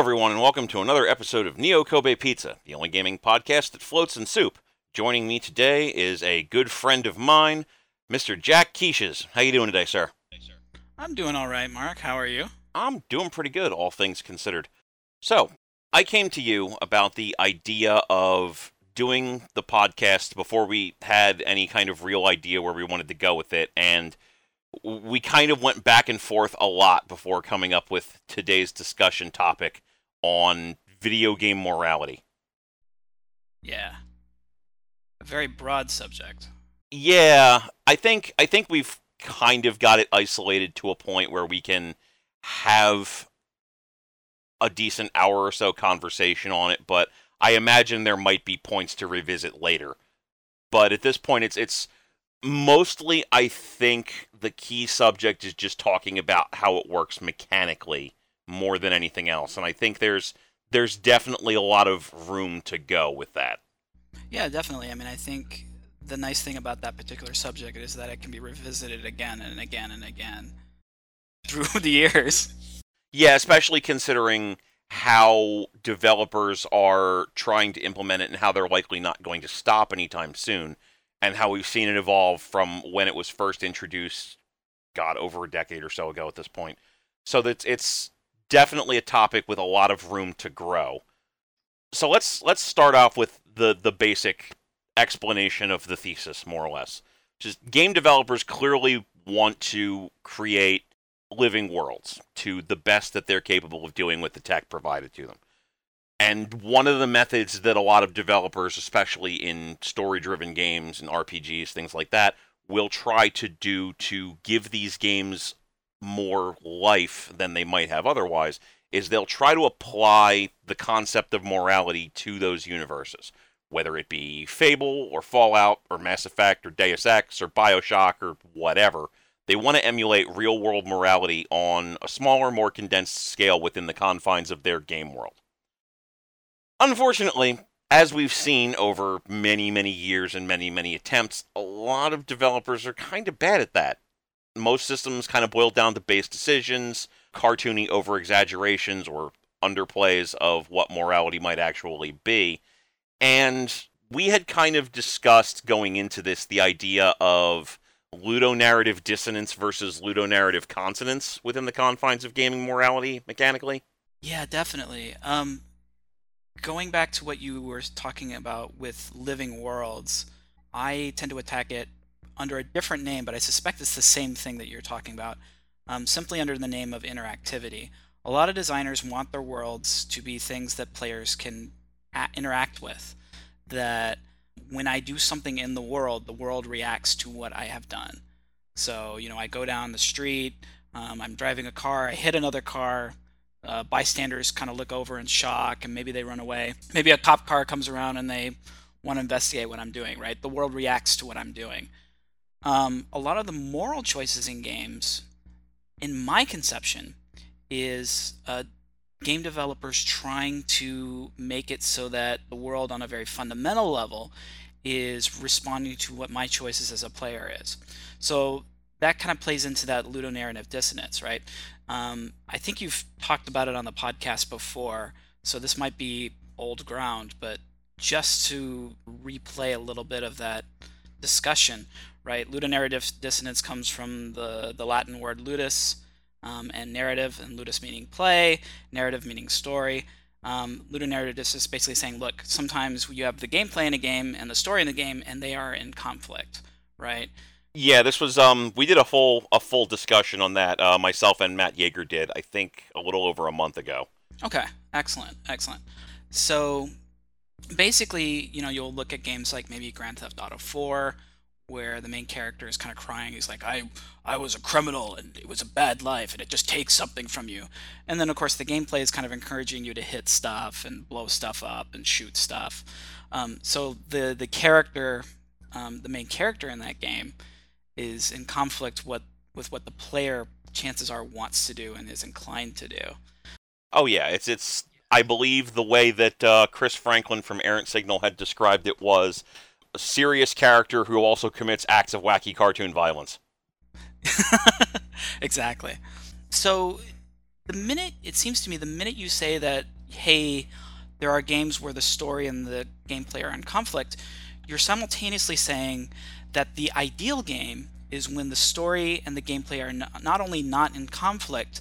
everyone, and welcome to another episode of Neo Kobe Pizza, the only gaming podcast that floats in soup. Joining me today is a good friend of mine, Mr. Jack Quiches. How you doing today, sir? I'm doing all right, Mark. How are you? I'm doing pretty good, all things considered. So, I came to you about the idea of doing the podcast before we had any kind of real idea where we wanted to go with it, and we kind of went back and forth a lot before coming up with today's discussion topic on video game morality. Yeah. A very broad subject. Yeah, I think I think we've kind of got it isolated to a point where we can have a decent hour or so conversation on it, but I imagine there might be points to revisit later. But at this point it's it's mostly I think the key subject is just talking about how it works mechanically more than anything else. And I think there's there's definitely a lot of room to go with that. Yeah, definitely. I mean, I think the nice thing about that particular subject is that it can be revisited again and again and again through the years. Yeah, especially considering how developers are trying to implement it and how they're likely not going to stop anytime soon and how we've seen it evolve from when it was first introduced, God, over a decade or so ago at this point. So that it's definitely a topic with a lot of room to grow. So let's let's start off with the the basic explanation of the thesis, more or less. Just game developers clearly want to create living worlds to the best that they're capable of doing with the tech provided to them. And one of the methods that a lot of developers, especially in story driven games and RPGs, things like that, will try to do to give these games more life than they might have otherwise is they'll try to apply the concept of morality to those universes, whether it be Fable or Fallout or Mass Effect or Deus Ex or Bioshock or whatever. They want to emulate real world morality on a smaller, more condensed scale within the confines of their game world. Unfortunately, as we've seen over many, many years and many, many attempts, a lot of developers are kind of bad at that. Most systems kind of boil down to base decisions, cartoony over exaggerations or underplays of what morality might actually be. And we had kind of discussed going into this the idea of ludonarrative dissonance versus ludonarrative consonance within the confines of gaming morality mechanically. Yeah, definitely. Um, going back to what you were talking about with living worlds, I tend to attack it under a different name, but I suspect it's the same thing that you're talking about, um, simply under the name of interactivity. A lot of designers want their worlds to be things that players can a- interact with. That when I do something in the world, the world reacts to what I have done. So, you know, I go down the street, um, I'm driving a car, I hit another car, uh, bystanders kind of look over in shock and maybe they run away. Maybe a cop car comes around and they want to investigate what I'm doing, right? The world reacts to what I'm doing. Um, a lot of the moral choices in games, in my conception, is uh, game developers trying to make it so that the world on a very fundamental level is responding to what my choices as a player is. So that kind of plays into that ludonarrative dissonance, right? Um, I think you've talked about it on the podcast before, so this might be old ground, but just to replay a little bit of that discussion, right? Ludonarrative dissonance comes from the, the Latin word ludus um, and narrative, and ludus meaning play, narrative meaning story. Um, ludonarrative dissonance is basically saying, look, sometimes you have the gameplay in a game and the story in the game, and they are in conflict, right? Yeah, this was um we did a full a full discussion on that. Uh, myself and Matt Yeager did. I think a little over a month ago. Okay, excellent, excellent. So basically, you know, you'll look at games like maybe Grand Theft Auto 4 where the main character is kind of crying. He's like, "I I was a criminal and it was a bad life and it just takes something from you." And then of course the gameplay is kind of encouraging you to hit stuff and blow stuff up and shoot stuff. Um, so the the character, um, the main character in that game, is in conflict what with what the player chances are wants to do and is inclined to do. Oh yeah, it's it's I believe the way that uh, Chris Franklin from Errant Signal had described it was a serious character who also commits acts of wacky cartoon violence. exactly. So the minute it seems to me the minute you say that hey there are games where the story and the gameplay are in conflict you're simultaneously saying that the ideal game is when the story and the gameplay are not only not in conflict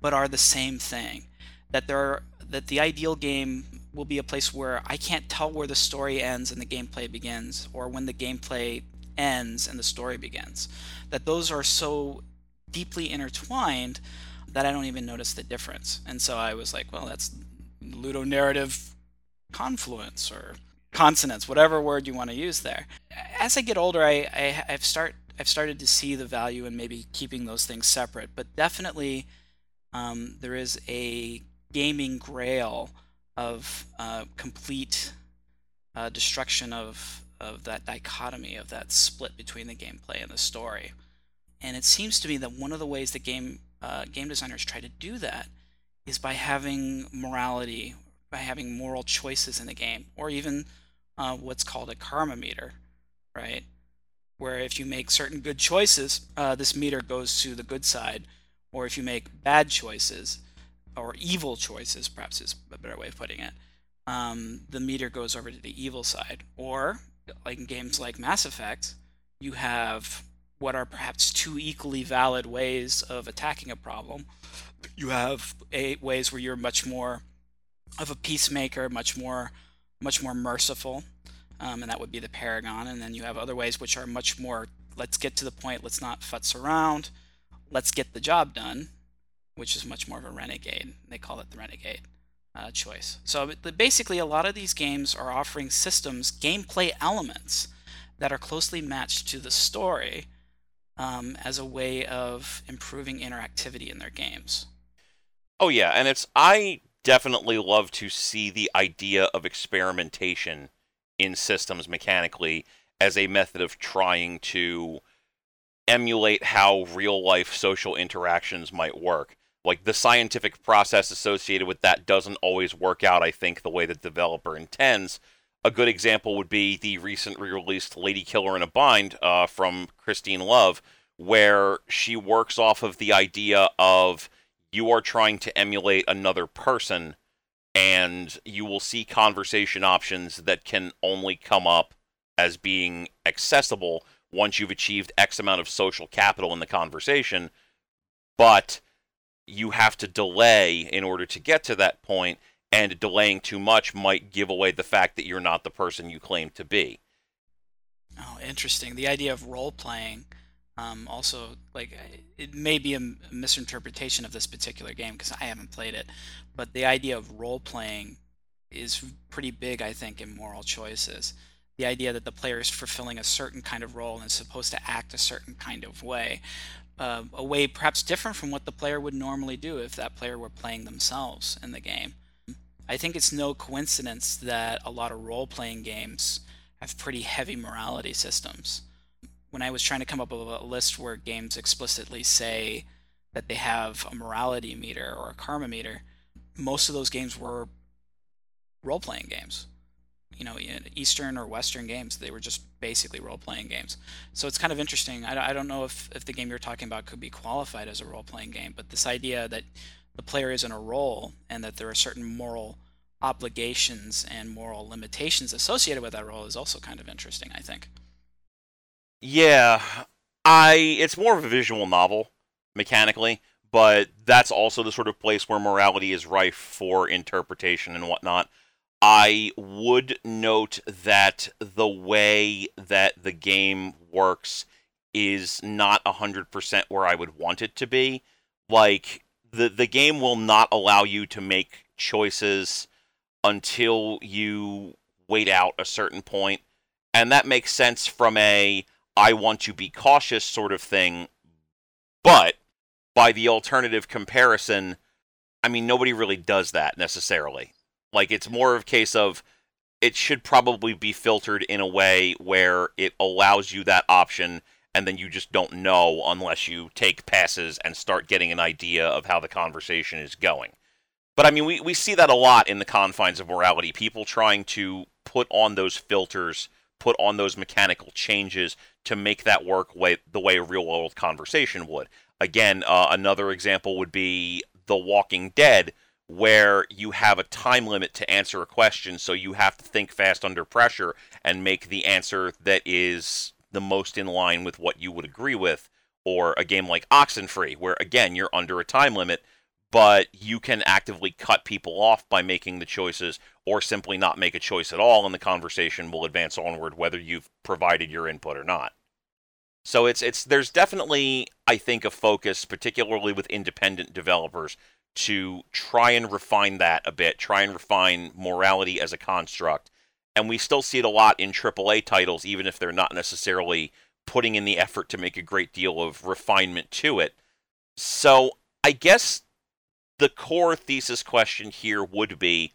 but are the same thing that there are, that the ideal game will be a place where I can't tell where the story ends and the gameplay begins or when the gameplay ends and the story begins that those are so deeply intertwined that I don't even notice the difference. And so I was like, well, that's ludonarrative confluence or consonance, whatever word you want to use there. As I get older, I, I have start I've started to see the value in maybe keeping those things separate, but definitely um, there is a gaming grail of uh, complete uh, destruction of of that dichotomy of that split between the gameplay and the story. And it seems to me that one of the ways that game uh, game designers try to do that is by having morality, by having moral choices in the game, or even uh, what's called a karma meter, right? Where if you make certain good choices, uh, this meter goes to the good side, or if you make bad choices, or evil choices, perhaps is a better way of putting it, um, the meter goes over to the evil side. Or, like in games like Mass Effect, you have what are perhaps two equally valid ways of attacking a problem. You have eight ways where you're much more of a peacemaker, much more, much more merciful, um, and that would be the Paragon. And then you have other ways which are much more, let's get to the point, let's not futz around, let's get the job done, which is much more of a renegade. They call it the renegade. Uh, choice. So basically, a lot of these games are offering systems, gameplay elements that are closely matched to the story, um, as a way of improving interactivity in their games. Oh yeah, and it's I definitely love to see the idea of experimentation in systems mechanically as a method of trying to emulate how real life social interactions might work. Like the scientific process associated with that doesn't always work out, I think, the way the developer intends. A good example would be the recent re-released Lady Killer in a Bind uh, from Christine Love, where she works off of the idea of you are trying to emulate another person, and you will see conversation options that can only come up as being accessible once you've achieved X amount of social capital in the conversation, but you have to delay in order to get to that point and delaying too much might give away the fact that you're not the person you claim to be. Oh, interesting. The idea of role playing um, also like it may be a misinterpretation of this particular game because I haven't played it, but the idea of role playing is pretty big, I think, in moral choices. The idea that the player is fulfilling a certain kind of role and is supposed to act a certain kind of way, uh, a way perhaps different from what the player would normally do if that player were playing themselves in the game. I think it's no coincidence that a lot of role playing games have pretty heavy morality systems. When I was trying to come up with a list where games explicitly say that they have a morality meter or a karma meter, most of those games were role playing games. You know, Eastern or Western games, they were just basically role playing games. So it's kind of interesting. I, I don't know if, if the game you're talking about could be qualified as a role playing game, but this idea that the player is in a role and that there are certain moral obligations and moral limitations associated with that role is also kind of interesting, I think. Yeah, I it's more of a visual novel mechanically, but that's also the sort of place where morality is rife for interpretation and whatnot. I would note that the way that the game works is not 100% where I would want it to be. Like the the game will not allow you to make choices until you wait out a certain point. point and that makes sense from a I want to be cautious sort of thing but by the alternative comparison I mean nobody really does that necessarily like it's more of a case of it should probably be filtered in a way where it allows you that option and then you just don't know unless you take passes and start getting an idea of how the conversation is going. But I mean, we, we see that a lot in the confines of morality. People trying to put on those filters, put on those mechanical changes to make that work way, the way a real world conversation would. Again, uh, another example would be The Walking Dead, where you have a time limit to answer a question, so you have to think fast under pressure and make the answer that is the most in line with what you would agree with. Or a game like Oxenfree, where again you're under a time limit, but you can actively cut people off by making the choices or simply not make a choice at all, and the conversation will advance onward whether you've provided your input or not. So it's it's there's definitely I think a focus, particularly with independent developers, to try and refine that a bit, try and refine morality as a construct. And we still see it a lot in AAA titles, even if they're not necessarily putting in the effort to make a great deal of refinement to it. So I guess the core thesis question here would be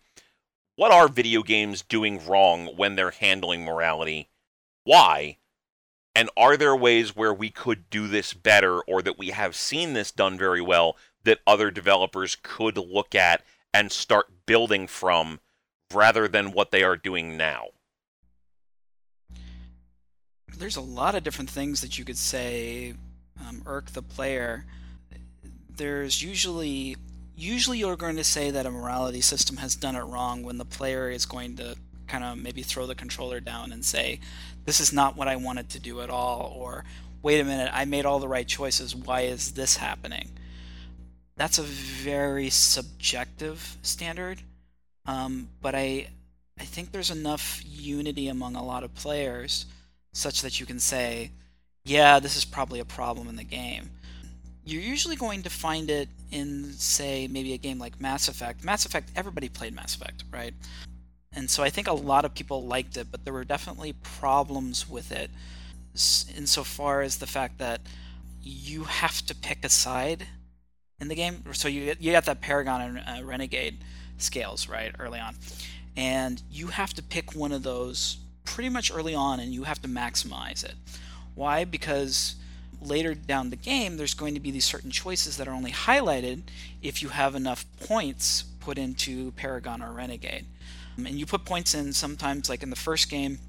what are video games doing wrong when they're handling morality? Why? And are there ways where we could do this better or that we have seen this done very well that other developers could look at and start building from rather than what they are doing now? There's a lot of different things that you could say um, irk the player. There's usually usually you're going to say that a morality system has done it wrong when the player is going to kind of maybe throw the controller down and say, this is not what I wanted to do at all, or wait a minute, I made all the right choices, why is this happening? That's a very subjective standard, um, but I, I think there's enough unity among a lot of players such that you can say, yeah, this is probably a problem in the game you're usually going to find it in, say, maybe a game like Mass Effect. Mass Effect, everybody played Mass Effect, right? And so I think a lot of people liked it, but there were definitely problems with it insofar as the fact that you have to pick a side in the game. So you you got that Paragon and uh, Renegade scales right early on, and you have to pick one of those pretty much early on, and you have to maximize it. Why? Because later down the game, there's going to be these certain choices that are only highlighted if you have enough points put into Paragon or Renegade. Um, and you put points in sometimes, like in the first game,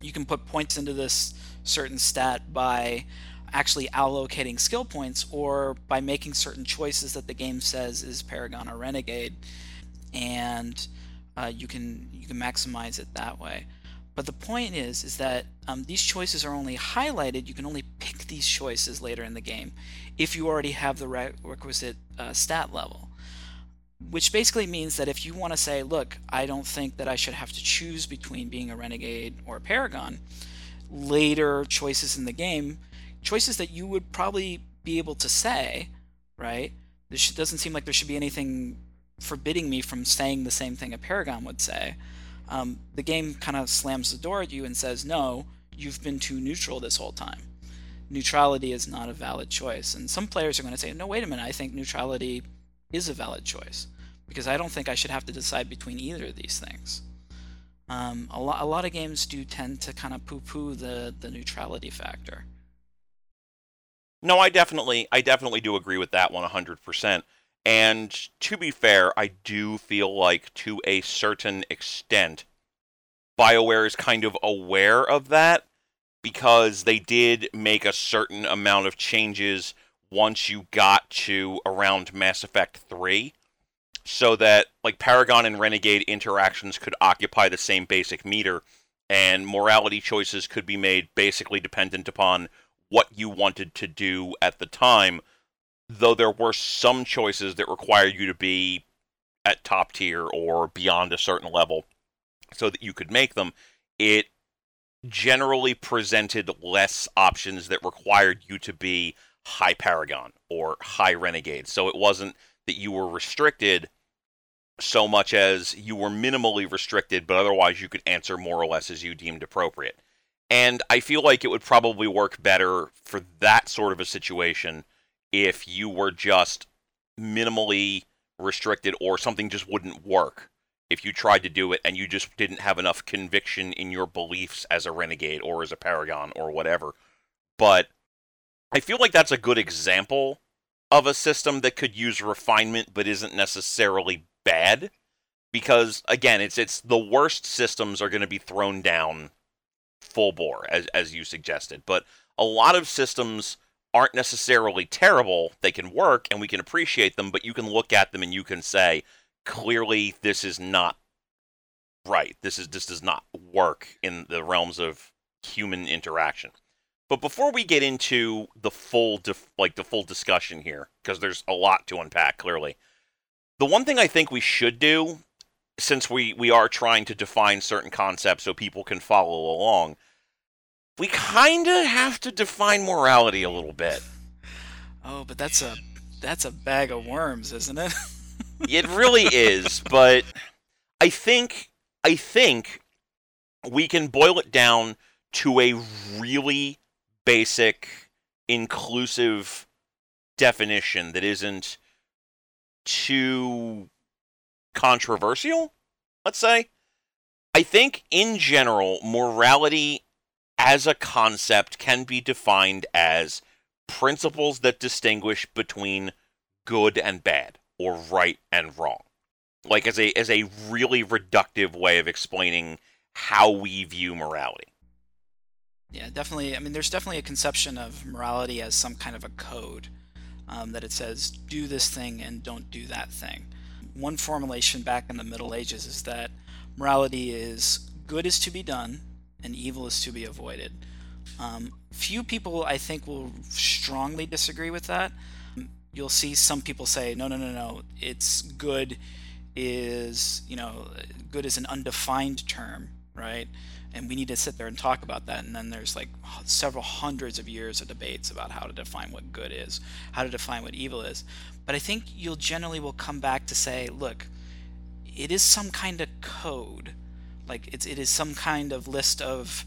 you can put points into this certain stat by actually allocating skill points or by making certain choices that the game says is Paragon or Renegade, and uh, you can you can maximize it that way. But the point is, is that um, these choices are only highlighted. You can only pick these choices later in the game if you already have the requisite uh, stat level. Which basically means that if you want to say, look, I don't think that I should have to choose between being a renegade or a paragon, later choices in the game, choices that you would probably be able to say, right? There doesn't seem like there should be anything forbidding me from saying the same thing a paragon would say um, the game kind of slams the door at you and says, no, you've been too neutral this whole time. Neutrality is not a valid choice. And some players are going to say, no, wait a minute, I think neutrality is a valid choice because I don't think I should have to decide between either of these things. Um, a, lo- a lot of games do tend to kind of poo-poo the, the neutrality factor. No, I definitely, I definitely do agree with that one 100%. And to be fair, I do feel like to a certain extent, BioWare is kind of aware of that because they did make a certain amount of changes once you got to around Mass Effect 3 so that like Paragon and Renegade interactions could occupy the same basic meter and morality choices could be made basically dependent upon what you wanted to do at the time though there were some choices that required you to be at top tier or beyond a certain level so that you could make them, it generally presented less options that required you to be high Paragon or high Renegade. So it wasn't that you were restricted so much as you were minimally restricted, but otherwise you could answer more or less as you deemed appropriate. And I feel like it would probably work better for that sort of a situation if you were just minimally restricted or something just wouldn't work if you tried to do it and you just didn't have enough conviction in your beliefs as a renegade or as a paragon or whatever. But I feel like that's a good example of a system that could use refinement but isn't necessarily bad because again it's it's the worst systems are going to be thrown down full bore as as you suggested but a lot of systems aren't necessarily terrible. They can work and we can appreciate them, but you can look at them and you can say, clearly this is not right. This is this does not work in the realms of human interaction. But before we get into the full dif- like the full discussion here because there's a lot to unpack clearly. The one thing I think we should do since we we are trying to define certain concepts so people can follow along, we kind of have to define morality a little bit. Oh, but that's a that's a bag of worms, isn't it? it really is, but I think I think we can boil it down to a really basic inclusive definition that isn't too controversial, let's say. I think in general morality as a concept can be defined as principles that distinguish between good and bad or right and wrong. Like as a as a really reductive way of explaining how we view morality. Yeah, definitely. I mean, there's definitely a conception of morality as some kind of a code um, that it says do this thing and don't do that thing. One formulation back in the Middle Ages is that morality is good is to be done and evil is to be avoided. Um, few people, I think, will strongly disagree with that. You'll see some people say, no, no, no, no, it's good is, you know, good is an undefined term, right? And we need to sit there and talk about that. And then there's like several hundreds of years of debates about how to define what good is, how to define what evil is. But I think you'll generally will come back to say, look, it is some kind of code. Like it's it is some kind of list of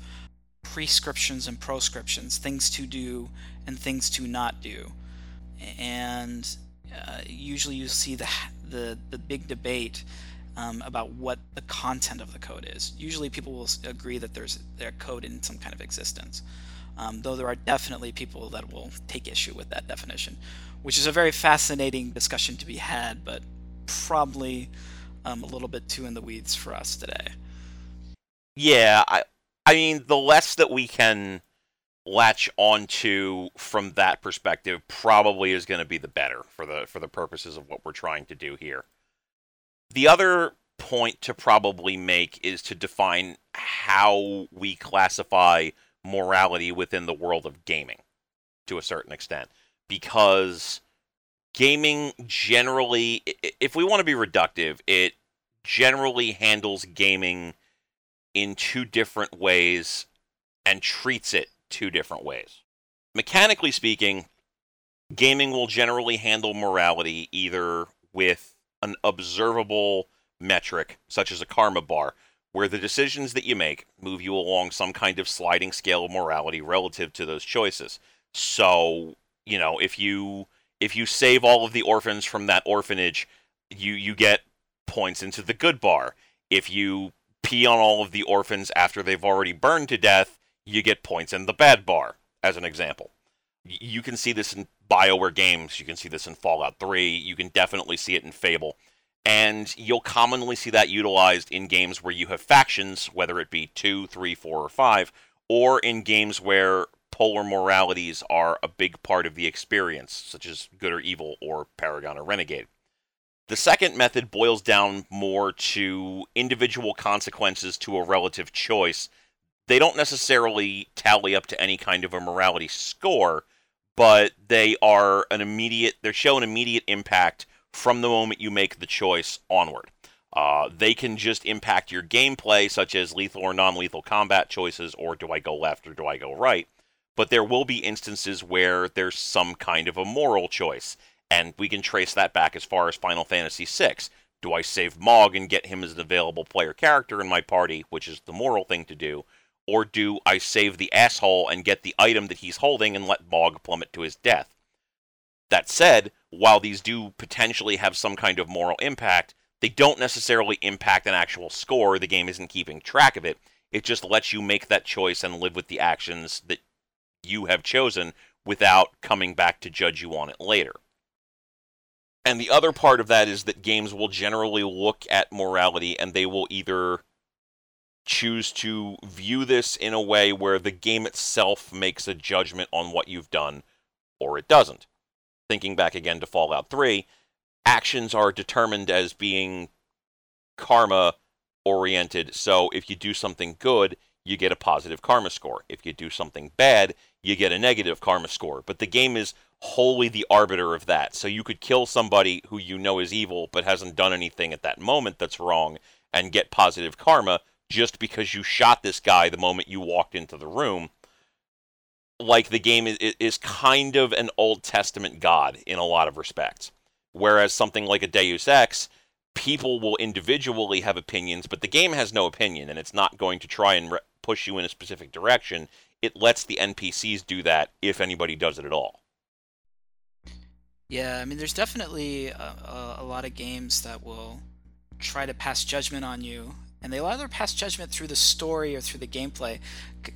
prescriptions and proscriptions, things to do and things to not do, and uh, usually you see the the the big debate um, about what the content of the code is. Usually people will agree that there's their code in some kind of existence, um, though there are definitely people that will take issue with that definition, which is a very fascinating discussion to be had, but probably um, a little bit too in the weeds for us today. Yeah, I I mean the less that we can latch onto from that perspective probably is going to be the better for the for the purposes of what we're trying to do here. The other point to probably make is to define how we classify morality within the world of gaming to a certain extent because gaming generally if we want to be reductive it generally handles gaming in two different ways and treats it two different ways. Mechanically speaking, gaming will generally handle morality either with an observable metric, such as a karma bar, where the decisions that you make move you along some kind of sliding scale of morality relative to those choices. So, you know, if you if you save all of the orphans from that orphanage, you you get points into the good bar. If you pee on all of the orphans after they've already burned to death, you get points in the bad bar, as an example. You can see this in BioWare games, you can see this in Fallout 3, you can definitely see it in Fable. And you'll commonly see that utilized in games where you have factions, whether it be two, three, four, or five, or in games where polar moralities are a big part of the experience, such as good or evil or Paragon or Renegade. The second method boils down more to individual consequences to a relative choice. They don't necessarily tally up to any kind of a morality score, but they are an immediate, they show an immediate impact from the moment you make the choice onward. Uh, they can just impact your gameplay, such as lethal or non lethal combat choices, or do I go left or do I go right? But there will be instances where there's some kind of a moral choice and we can trace that back as far as Final Fantasy VI. Do I save Mog and get him as an available player character in my party, which is the moral thing to do? Or do I save the asshole and get the item that he's holding and let Mog plummet to his death? That said, while these do potentially have some kind of moral impact, they don't necessarily impact an actual score. The game isn't keeping track of it. It just lets you make that choice and live with the actions that you have chosen without coming back to judge you on it later. And the other part of that is that games will generally look at morality and they will either choose to view this in a way where the game itself makes a judgment on what you've done, or it doesn't. Thinking back again to Fallout 3, actions are determined as being karma oriented. So if you do something good, you get a positive karma score. If you do something bad, you get a negative karma score. But the game is wholly the arbiter of that. So you could kill somebody who you know is evil but hasn't done anything at that moment that's wrong and get positive karma just because you shot this guy the moment you walked into the room. Like the game is, kind of an Old Testament God in a lot of respects. Whereas something like a Deus Ex, people will individually have opinions, but the game has no opinion and it's not going to try and re- push you in a specific direction. It lets the NPCs do that if anybody does it at all. Yeah, I mean, there's definitely a, a, lot of games that will try to pass judgment on you, and they'll either pass judgment through the story or through the gameplay.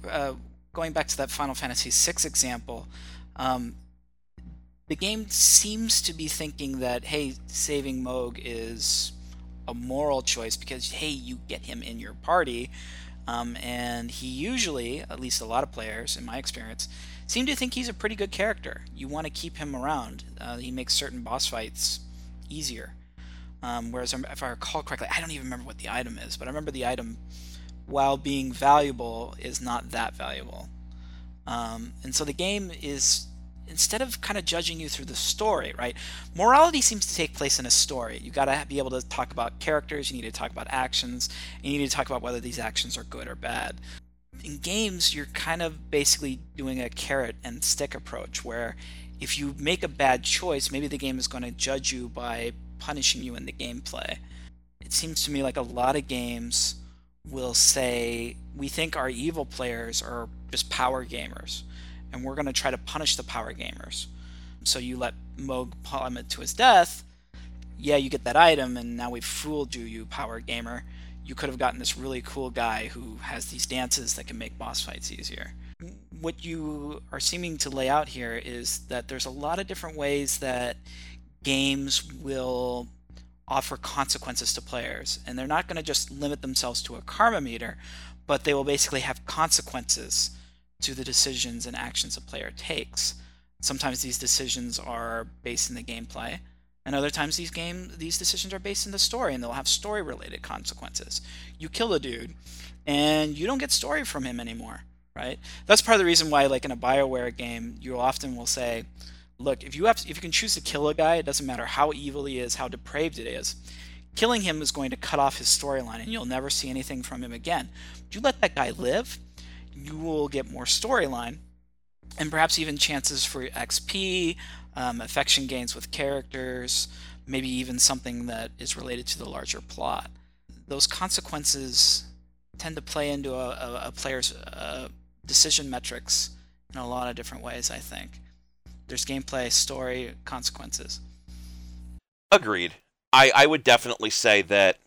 Uh, going back to that Final Fantasy VI example, um, the game seems to be thinking that hey, saving Mog is a moral choice because hey, you get him in your party, um, and he usually, at least a lot of players in my experience, seem to think he's a pretty good character. You want to keep him around. Uh, he makes certain boss fights easier. Um, whereas, if I recall correctly, I don't even remember what the item is, but I remember the item, while being valuable, is not that valuable. Um, and so the game is instead of kind of judging you through the story, right? Morality seems to take place in a story. You got to be able to talk about characters, you need to talk about actions, and you need to talk about whether these actions are good or bad. In games, you're kind of basically doing a carrot and stick approach where if you make a bad choice, maybe the game is going to judge you by punishing you in the gameplay. It seems to me like a lot of games will say, we think our evil players are just power gamers and we're going to try to punish the power gamers. So you let Mog plummet to his death. Yeah, you get that item, and now we've fooled you, you power gamer. You could have gotten this really cool guy who has these dances that can make boss fights easier. What you are seeming to lay out here is that there's a lot of different ways that games will offer consequences to players, and they're not going to just limit themselves to a karma meter, but they will basically have consequences to the decisions and actions a player takes. Sometimes these decisions are based in the gameplay, and other times these game these decisions are based in the story and they'll have story related consequences. You kill a dude and you don't get story from him anymore, right? That's part of the reason why like in a BioWare game, you often will say, look, if you have if you can choose to kill a guy, it doesn't matter how evil he is, how depraved it is. Killing him is going to cut off his storyline and you'll never see anything from him again. But you let that guy live, you will get more storyline and perhaps even chances for XP, um, affection gains with characters, maybe even something that is related to the larger plot. Those consequences tend to play into a, a, a player's uh, decision metrics in a lot of different ways, I think. There's gameplay, story, consequences. Agreed. I, I would definitely say that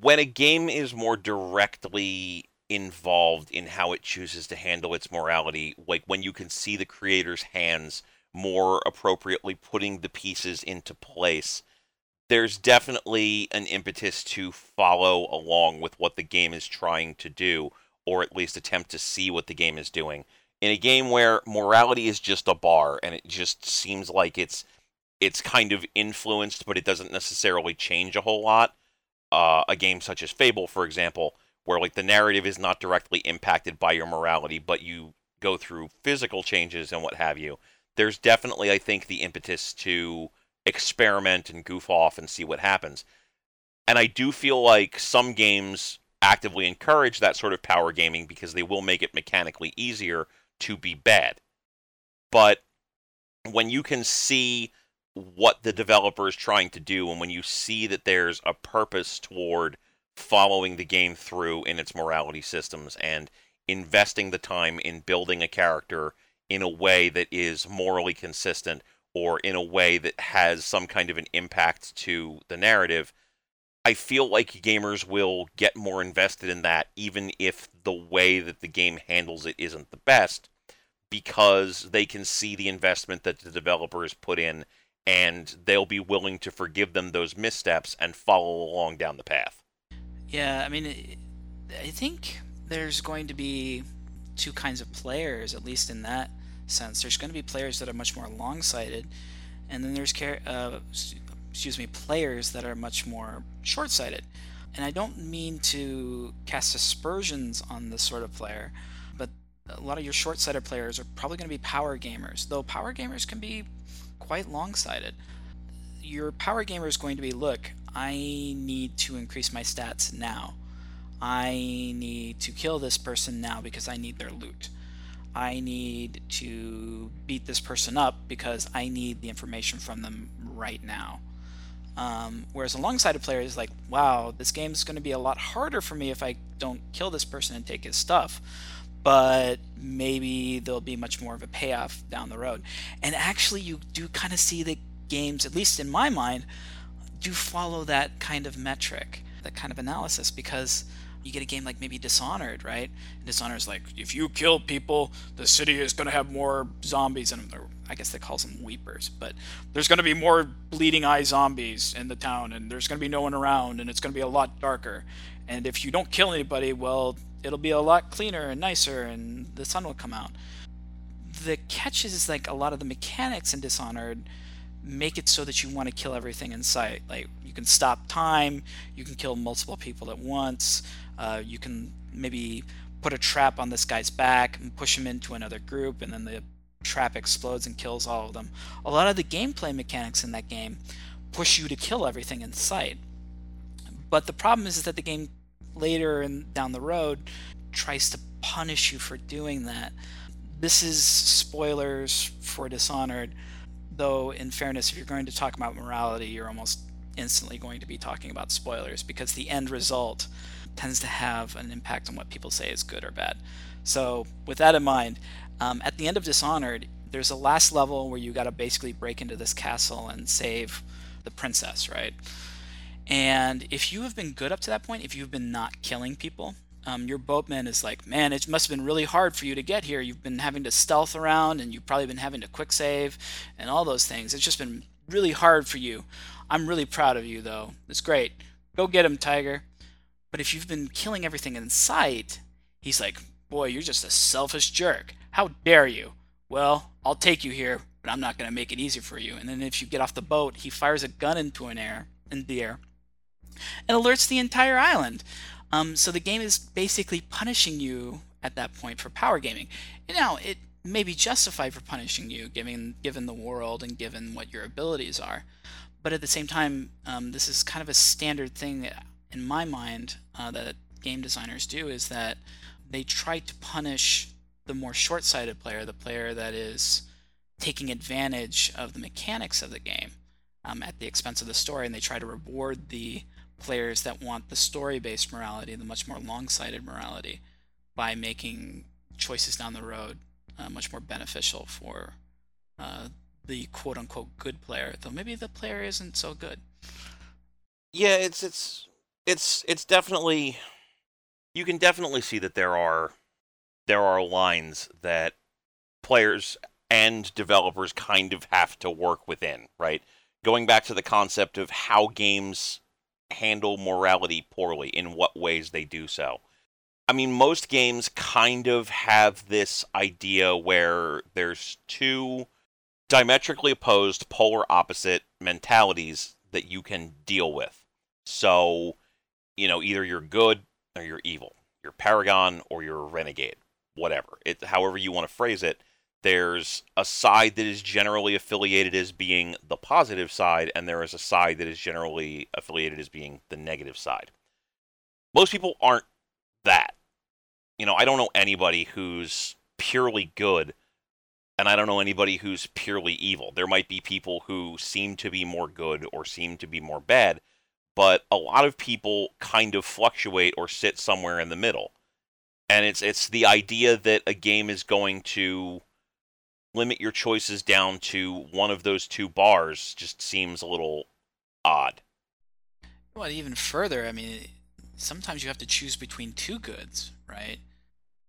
when a game is more directly involved in how it chooses to handle its morality like when you can see the creator's hands more appropriately putting the pieces into place there's definitely an impetus to follow along with what the game is trying to do or at least attempt to see what the game is doing. In a game where morality is just a bar and it just seems like it's it's kind of influenced but it doesn't necessarily change a whole lot uh, a game such as fable for example where like the narrative is not directly impacted by your morality, but you go through physical changes and what have you. There's definitely, I think, the impetus to experiment and goof off and see what happens. And I do feel like some games actively encourage that sort of power gaming because they will make it mechanically easier to be bad. But when you can see what the developer is trying to do and when you see that there's a purpose toward following the game through in its morality systems and investing the time in building a character in a way that is morally consistent or in a way that has some kind of an impact to the narrative, I feel like gamers will get more invested in that even if the way that the game handles it isn't the best because they can see the investment that the developer developers put in and they'll be willing to forgive them those missteps and follow along down the path. Yeah, I mean, I think there's going to be two kinds of players, at least in that sense. There's going to be players that are much more long-sighted, and then there's uh, excuse me players that are much more short-sighted. And I don't mean to cast aspersions on this sort of player, but a lot of your short-sighted players are probably going to be power gamers, though power gamers can be quite long-sighted. Your power gamer is going to be, look, I need to increase my stats now. I need to kill this person now because I need their loot. I need to beat this person up because I need the information from them right now. Um, whereas a long-sighted player is like, wow, this game is going to be a lot harder for me if I don't kill this person and take his stuff. But maybe there'll be much more of a payoff down the road. And actually, you do kind of see the games, at least in my mind, do follow that kind of metric, that kind of analysis, because you get a game like maybe Dishonored, right? And Dishonored's like, if you kill people, the city is going to have more zombies them. I guess they call them weepers, but there's going to be more bleeding eye zombies in the town, and there's going to be no one around, and it's going to be a lot darker. And if you don't kill anybody, well, it'll be a lot cleaner and nicer, and the sun will come out. The catch is like a lot of the mechanics in Dishonored make it so that you want to kill everything in sight. Like you can stop time, you can kill multiple people at once, uh, you can maybe put a trap on this guy's back and push him into another group, and then the trap explodes and kills all of them. A lot of the gameplay mechanics in that game push you to kill everything in sight. But the problem is that the game later and down the road tries to punish you for doing that. This is spoilers for Dishonored, though, in fairness, if you're going to talk about morality, you're almost instantly going to be talking about spoilers because the end result tends to have an impact on what people say is good or bad. So, with that in mind, um, at the end of Dishonored, there's a last level where you got to basically break into this castle and save the princess, right? And if you have been good up to that point, if you've been not killing people, um, your boatman is like, man, it must have been really hard for you to get here. You've been having to stealth around, and you've probably been having to quick save, and all those things. It's just been really hard for you. I'm really proud of you, though. It's great. Go get him, Tiger. But if you've been killing everything in sight, he's like, Boy, you're just a selfish jerk. How dare you? Well, I'll take you here, but I'm not going to make it easy for you. And then if you get off the boat, he fires a gun into an air, in the air, and alerts the entire island. Um, so the game is basically punishing you at that point for power gaming. Now it may be justified for punishing you, given given the world and given what your abilities are. But at the same time, um, this is kind of a standard thing in my mind, uh, that game designers do is that they try to punish the more short sighted player, the player that is taking advantage of the mechanics of the game um, at the expense of the story, and they try to reward the players that want the story based morality, the much more long sighted morality, by making choices down the road uh, much more beneficial for uh, the quote unquote good player, though maybe the player isn't so good. Yeah, it's it's it's it's definitely you can definitely see that there are there are lines that players and developers kind of have to work within, right? Going back to the concept of how games handle morality poorly, in what ways they do so. I mean, most games kind of have this idea where there's two diametrically opposed, polar opposite mentalities that you can deal with. So, you know, either you're good or you're evil. You're paragon or you're renegade. Whatever. It however you want to phrase it. There's a side that is generally affiliated as being the positive side, and there is a side that is generally affiliated as being the negative side. Most people aren't that. You know, I don't know anybody who's purely good, and I don't know anybody who's purely evil. There might be people who seem to be more good or seem to be more bad, but a lot of people kind of fluctuate or sit somewhere in the middle. And it's it's the idea that a game is going to limit your choices down to one of those two bars just seems a little odd. Well, even further, I mean, sometimes you have to choose between two goods, right?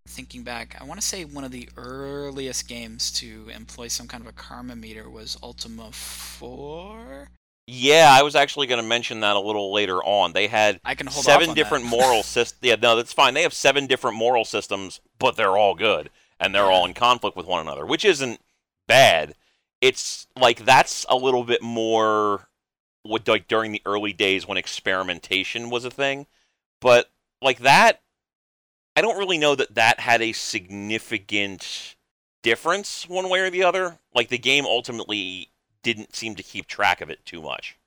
Thinking back, I want to say one of the earliest games to employ some kind of a karma meter was Ultima 4. Yeah, I was actually going to mention that a little later on. They had I can hold seven different moral systems. Yeah, no, that's fine. They have seven different moral systems, but they're all good. And they're all in conflict with one another, which isn't bad. It's like that's a little bit more what like during the early days when experimentation was a thing, but like that, I don't really know that that had a significant difference one way or the other. Like the game ultimately didn't seem to keep track of it too much.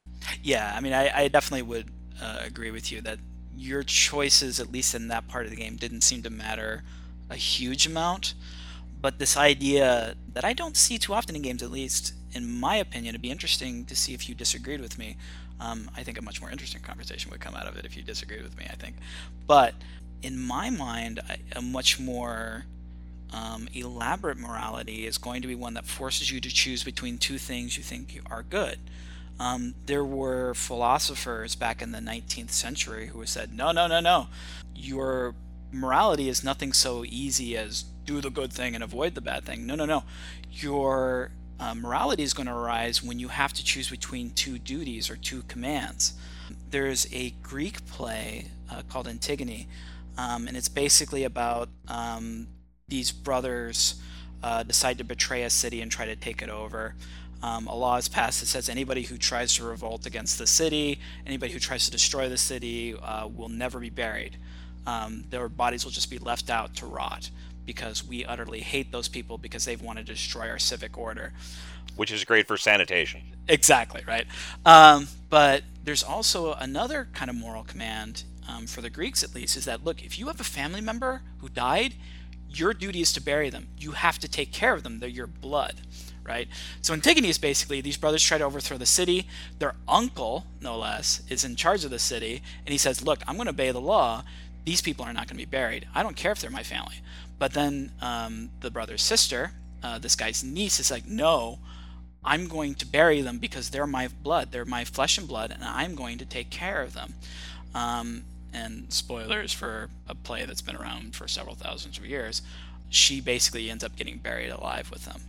Yeah, I mean, I, I definitely would uh, agree with you that your choices, at least in that part of the game, didn't seem to matter a huge amount. But this idea that I don't see too often in games, at least in my opinion, it'd be interesting to see if you disagreed with me. Um, I think a much more interesting conversation would come out of it if you disagreed with me, I think. But in my mind, a much more um, elaborate morality is going to be one that forces you to choose between two things you think are good. Um, there were philosophers back in the 19th century who said, no, no, no, no. Your morality is nothing so easy as do the good thing and avoid the bad thing. No, no, no. Your uh, morality is going to arise when you have to choose between two duties or two commands. There's a Greek play uh, called Antigone, um, and it's basically about um, these brothers uh, decide to betray a city and try to take it over. Um, a law is passed that says anybody who tries to revolt against the city, anybody who tries to destroy the city, uh, will never be buried. Um, their bodies will just be left out to rot because we utterly hate those people because they've wanted to destroy our civic order. Which is great for sanitation. Exactly, right. Um, but there's also another kind of moral command, um, for the Greeks at least, is that look, if you have a family member who died, your duty is to bury them. You have to take care of them. They're your blood, right? So Antigone is basically these brothers try to overthrow the city. Their uncle, no less, is in charge of the city, and he says, "Look, I'm going to obey the law. These people are not going to be buried. I don't care if they're my family." But then um, the brother's sister, uh, this guy's niece, is like, "No." I'm going to bury them because they're my blood, they're my flesh and blood, and I'm going to take care of them. Um, and spoilers for a play that's been around for several thousands of years, she basically ends up getting buried alive with them.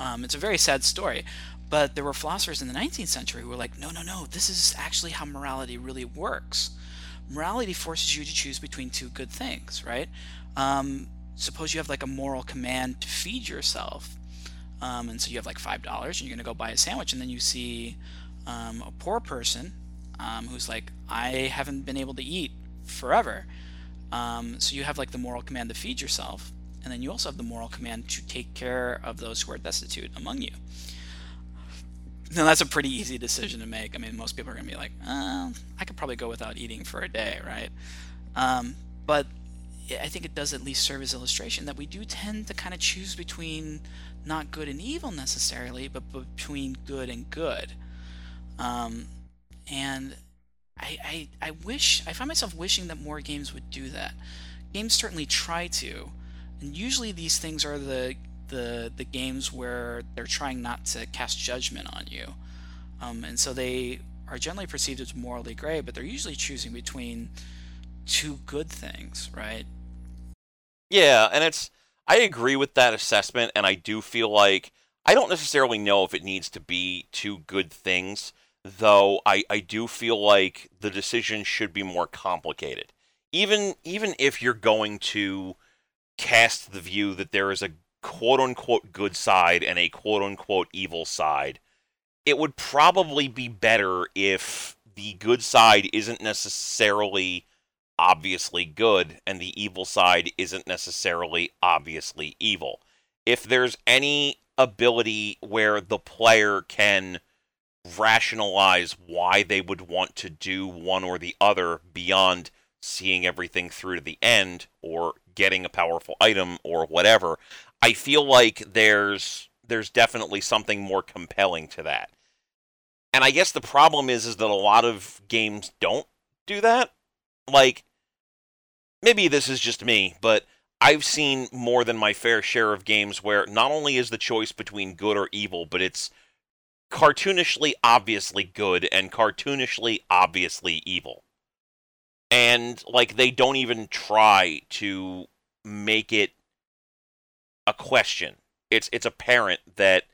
Um, it's a very sad story, but there were philosophers in the 19th century who were like, no, no, no, this is actually how morality really works. Morality forces you to choose between two good things, right? Um, suppose you have like a moral command to feed yourself. Um, and so you have like $5 and you're going to go buy a sandwich, and then you see um, a poor person um, who's like, I haven't been able to eat forever. Um, so you have like the moral command to feed yourself, and then you also have the moral command to take care of those who are destitute among you. Now that's a pretty easy decision to make. I mean, most people are going to be like, oh, I could probably go without eating for a day, right? Um, but I think it does at least serve as illustration that we do tend to kind of choose between not good and evil necessarily, but between good and good. Um, and I, I, I wish I find myself wishing that more games would do that. Games certainly try to, and usually these things are the the the games where they're trying not to cast judgment on you, um, and so they are generally perceived as morally gray, but they're usually choosing between two good things, right? Yeah, and it's I agree with that assessment, and I do feel like I don't necessarily know if it needs to be two good things though I, I do feel like the decision should be more complicated. Even even if you're going to cast the view that there is a quote unquote good side and a quote unquote evil side, it would probably be better if the good side isn't necessarily obviously good and the evil side isn't necessarily obviously evil. If there's any ability where the player can rationalize why they would want to do one or the other beyond seeing everything through to the end or getting a powerful item or whatever. I feel like there's there's definitely something more compelling to that. And I guess the problem is is that a lot of games don't do that. Like maybe this is just me, but I've seen more than my fair share of games where not only is the choice between good or evil, but it's cartoonishly obviously good and cartoonishly obviously evil. And like they don't even try to make it a question. It's it's apparent that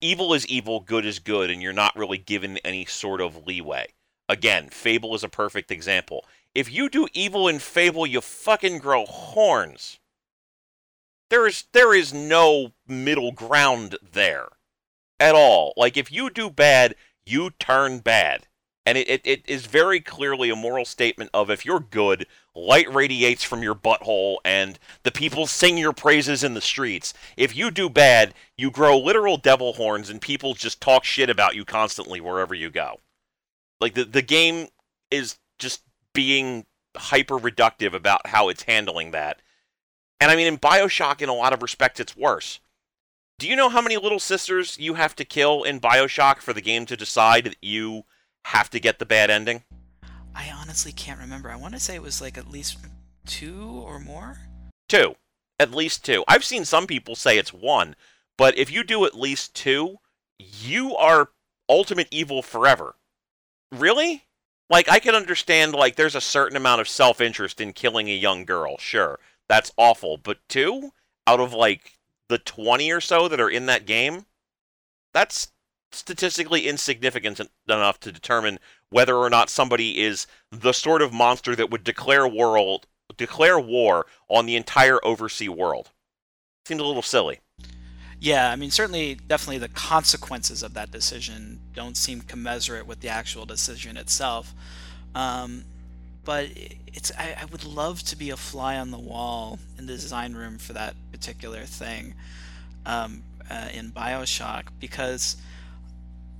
evil is evil, good is good, and you're not really given any sort of leeway. Again, Fable is a perfect example. If you do evil in Fable, you fucking grow horns. There is there is no middle ground there at all. Like if you do bad, you turn bad. And it, it, it is very clearly a moral statement of if you're good, light radiates from your butthole and the people sing your praises in the streets. If you do bad, you grow literal devil horns and people just talk shit about you constantly wherever you go. Like the, the game is just being hyper reductive about how it's handling that. And I mean, in Bioshock, in a lot of respects, it's worse. Do you know how many little sisters you have to kill in Bioshock for the game to decide that you have to get the bad ending? I honestly can't remember. I want to say it was like at least two or more. Two. At least two. I've seen some people say it's one, but if you do at least two, you are ultimate evil forever. Really? Like, I can understand, like, there's a certain amount of self interest in killing a young girl. Sure. That's awful. But two out of, like, the 20 or so that are in that game, that's statistically insignificant enough to determine whether or not somebody is the sort of monster that would declare world declare war on the entire oversea world. Seems a little silly. Yeah, I mean, certainly, definitely the consequences of that decision don't seem commensurate with the actual decision itself. Um, but it's I, I, would love to be a fly on the wall in the design room for that particular thing um, uh, in Bioshock because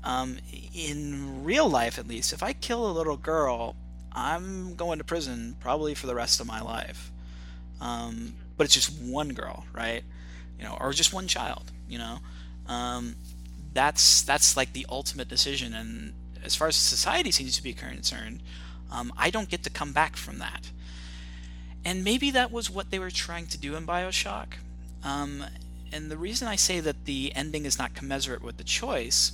um, in real life, at least, if I kill a little girl, I'm going to prison probably for the rest of my life. Um, but it's just one girl, right? You know, or just one child. You know, um, that's that's like the ultimate decision. And as far as society seems to be concerned, um, I don't get to come back from that. And maybe that was what they were trying to do in Bioshock. Um, and the reason I say that the ending is not commensurate with the choice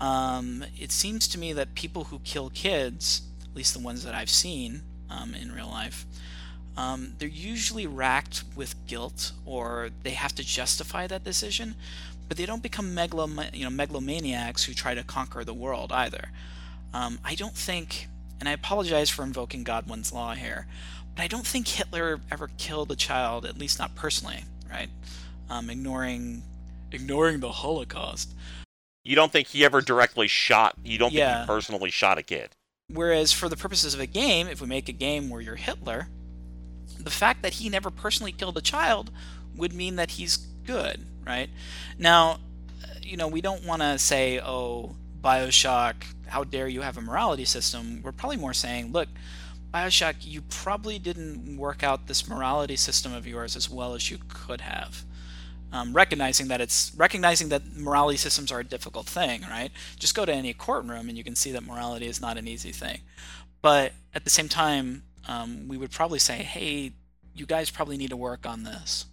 um, it seems to me that people who kill kids, at least the ones that I've seen um, in real life, um, they're usually racked with guilt or they have to justify that decision, but they don't become megalom- you know, megalomaniacs who try to conquer the world either. Um, I don't think, and I apologize for invoking Godwin's law here, but I don't think Hitler ever killed a child, at least not personally, right? Um, ignoring ignoring the Holocaust. You don't think he ever directly shot? You don't yeah. think he personally shot a kid? Whereas, for the purposes of a game, if we make a game where you're Hitler, the fact that he never personally killed a child would mean that he's good, right? Now, you know, we don't want to say, oh, Bioshock, how dare you have a morality system? We're probably more saying, look, Bioshock, you probably didn't work out this morality system of yours as well as you could have um, recognizing that it's recognizing that morality systems are a difficult thing, right? Just go to any courtroom and you can see that morality is not an easy thing. But at the same time, um, we would probably say, hey, you guys probably need to work on this.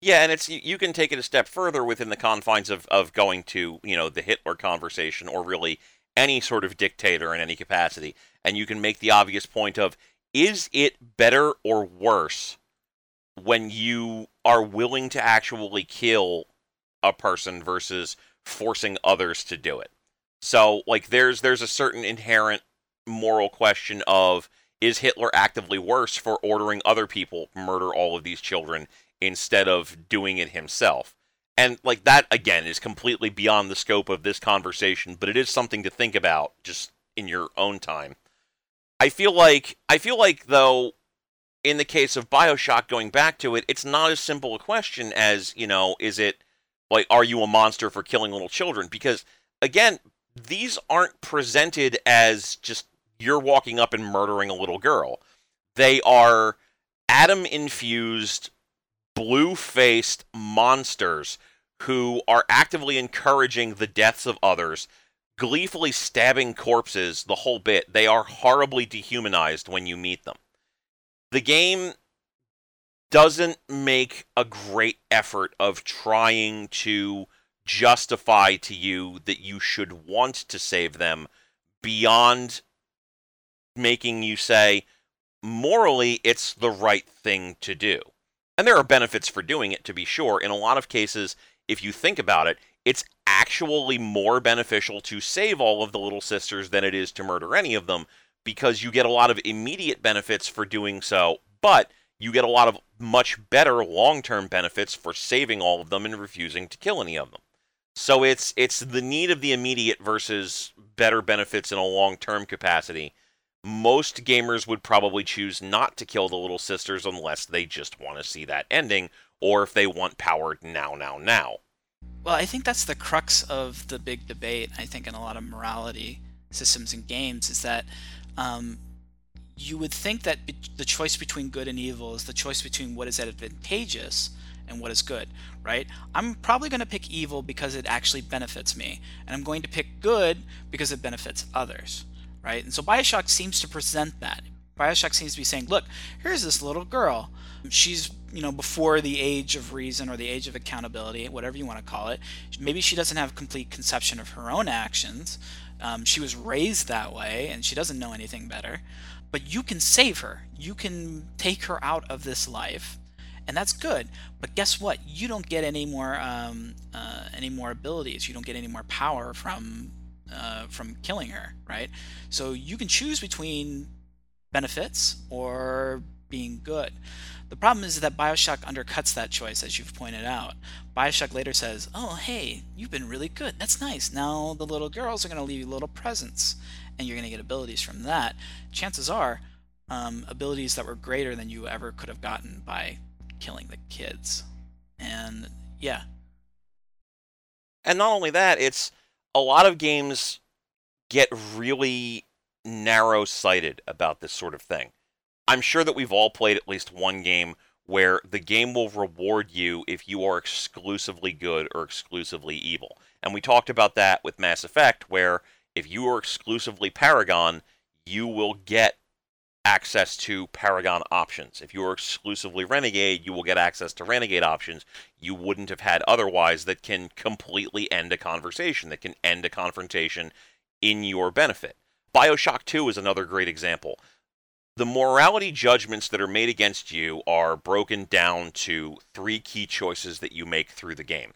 Yeah, and it's you can take it a step further within the confines of, of going to you know the Hitler conversation or really any sort of dictator in any capacity, and you can make the obvious point of is it better or worse when you are willing to actually kill a person versus forcing others to do it. So like there's there's a certain inherent moral question of is Hitler actively worse for ordering other people murder all of these children instead of doing it himself? And like that again is completely beyond the scope of this conversation, but it is something to think about just in your own time. I feel like I feel like though in the case of Bioshock, going back to it, it's not as simple a question as, you know, is it like, are you a monster for killing little children? Because, again, these aren't presented as just you're walking up and murdering a little girl. They are ADAM infused, blue faced monsters who are actively encouraging the deaths of others, gleefully stabbing corpses, the whole bit. They are horribly dehumanized when you meet them the game doesn't make a great effort of trying to justify to you that you should want to save them beyond making you say morally it's the right thing to do. And there are benefits for doing it to be sure. In a lot of cases, if you think about it, it's actually more beneficial to save all of the little sisters than it is to murder any of them because you get a lot of immediate benefits for doing so, but you get a lot of much better long-term benefits for saving all of them and refusing to kill any of them. So it's it's the need of the immediate versus better benefits in a long-term capacity. Most gamers would probably choose not to kill the little sisters unless they just want to see that ending or if they want power now now now. Well, I think that's the crux of the big debate. I think in a lot of morality systems and games is that um, you would think that be- the choice between good and evil is the choice between what is advantageous and what is good, right? I'm probably going to pick evil because it actually benefits me, and I'm going to pick good because it benefits others, right? And so Bioshock seems to present that. Bioshock seems to be saying, look, here's this little girl. She's you know before the age of reason or the age of accountability whatever you want to call it maybe she doesn't have complete conception of her own actions um, she was raised that way and she doesn't know anything better. But you can save her. You can take her out of this life and that's good. But guess what? You don't get any more um, uh, any more abilities. You don't get any more power from uh, from killing her right? So you can choose between benefits or being good the problem is that Bioshock undercuts that choice, as you've pointed out. Bioshock later says, Oh, hey, you've been really good. That's nice. Now the little girls are going to leave you little presents, and you're going to get abilities from that. Chances are, um, abilities that were greater than you ever could have gotten by killing the kids. And yeah. And not only that, it's a lot of games get really narrow sighted about this sort of thing. I'm sure that we've all played at least one game where the game will reward you if you are exclusively good or exclusively evil. And we talked about that with Mass Effect, where if you are exclusively Paragon, you will get access to Paragon options. If you are exclusively Renegade, you will get access to Renegade options you wouldn't have had otherwise that can completely end a conversation, that can end a confrontation in your benefit. Bioshock 2 is another great example the morality judgments that are made against you are broken down to three key choices that you make through the game.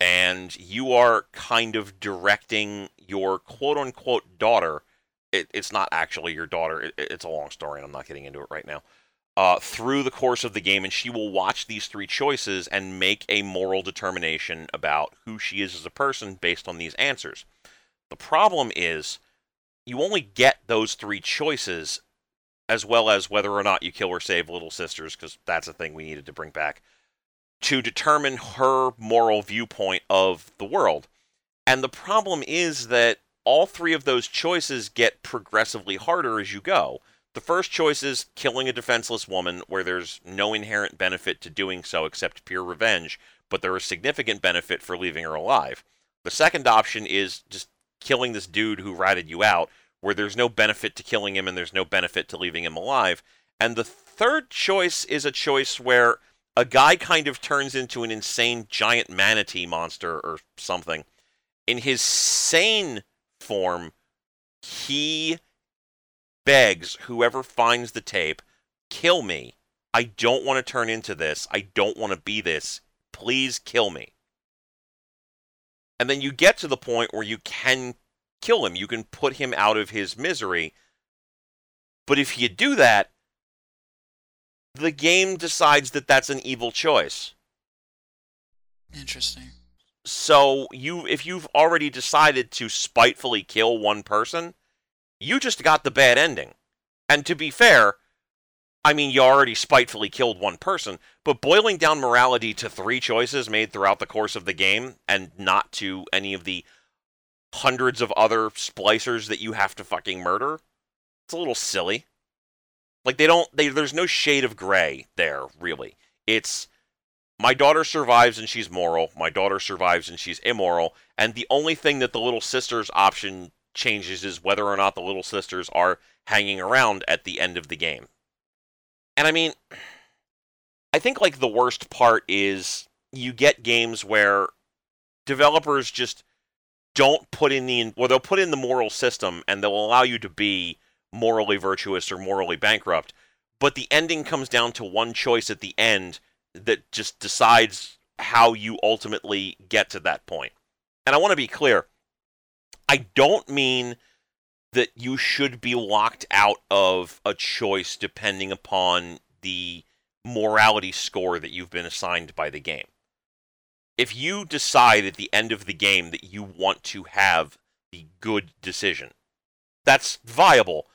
And you are kind of directing your quote unquote daughter. It, it's not actually your daughter, it, it's a long story, and I'm not getting into it right now. Uh, through the course of the game, and she will watch these three choices and make a moral determination about who she is as a person based on these answers. The problem is, you only get those three choices as well as whether or not you kill or save little sisters, because that's a thing we needed to bring back, to determine her moral viewpoint of the world. And the problem is that all three of those choices get progressively harder as you go. The first choice is killing a defenseless woman, where there's no inherent benefit to doing so except pure revenge, but there is significant benefit for leaving her alive. The second option is just killing this dude who ratted you out, where there's no benefit to killing him and there's no benefit to leaving him alive. And the third choice is a choice where a guy kind of turns into an insane giant manatee monster or something. In his sane form, he begs whoever finds the tape, kill me. I don't want to turn into this. I don't want to be this. Please kill me. And then you get to the point where you can kill him. You can put him out of his misery. But if you do that, the game decides that that's an evil choice. Interesting. So you if you've already decided to spitefully kill one person, you just got the bad ending. And to be fair, I mean you already spitefully killed one person, but boiling down morality to three choices made throughout the course of the game and not to any of the hundreds of other splicers that you have to fucking murder. It's a little silly. Like they don't they there's no shade of gray there, really. It's my daughter survives and she's moral, my daughter survives and she's immoral, and the only thing that the little sisters option changes is whether or not the little sisters are hanging around at the end of the game. And I mean I think like the worst part is you get games where developers just don't put in the well they'll put in the moral system and they'll allow you to be morally virtuous or morally bankrupt but the ending comes down to one choice at the end that just decides how you ultimately get to that point and i want to be clear i don't mean that you should be locked out of a choice depending upon the morality score that you've been assigned by the game. If you decide at the end of the game that you want to have the good decision, that's viable.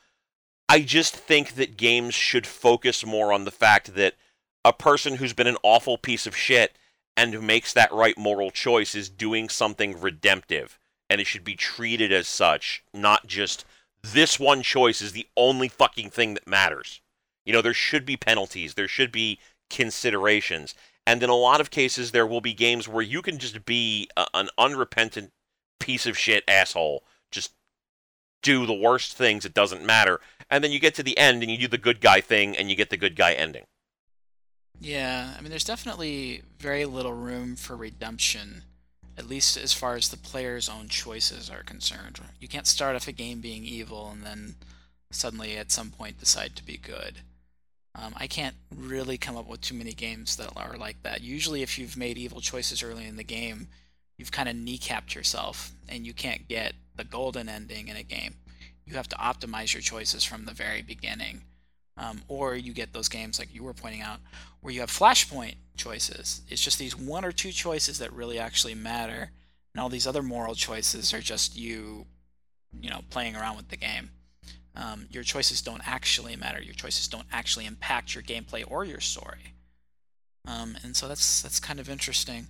I just think that games should focus more on the fact that a person who's been an awful piece of shit and who makes that right moral choice is doing something redemptive and it should be treated as such, not just this one choice is the only fucking thing that matters. You know, there should be penalties, there should be considerations. And in a lot of cases, there will be games where you can just be a, an unrepentant piece of shit asshole, just do the worst things, it doesn't matter. And then you get to the end and you do the good guy thing and you get the good guy ending. Yeah, I mean, there's definitely very little room for redemption, at least as far as the player's own choices are concerned. You can't start off a game being evil and then suddenly at some point decide to be good. Um, I can't really come up with too many games that are like that. Usually, if you've made evil choices early in the game, you've kind of kneecapped yourself and you can't get the golden ending in a game. You have to optimize your choices from the very beginning. Um, or you get those games like you were pointing out where you have flashpoint choices. It's just these one or two choices that really actually matter, and all these other moral choices are just you, you know, playing around with the game. Um, your choices don't actually matter. Your choices don't actually impact your gameplay or your story. Um, and so that's that's kind of interesting.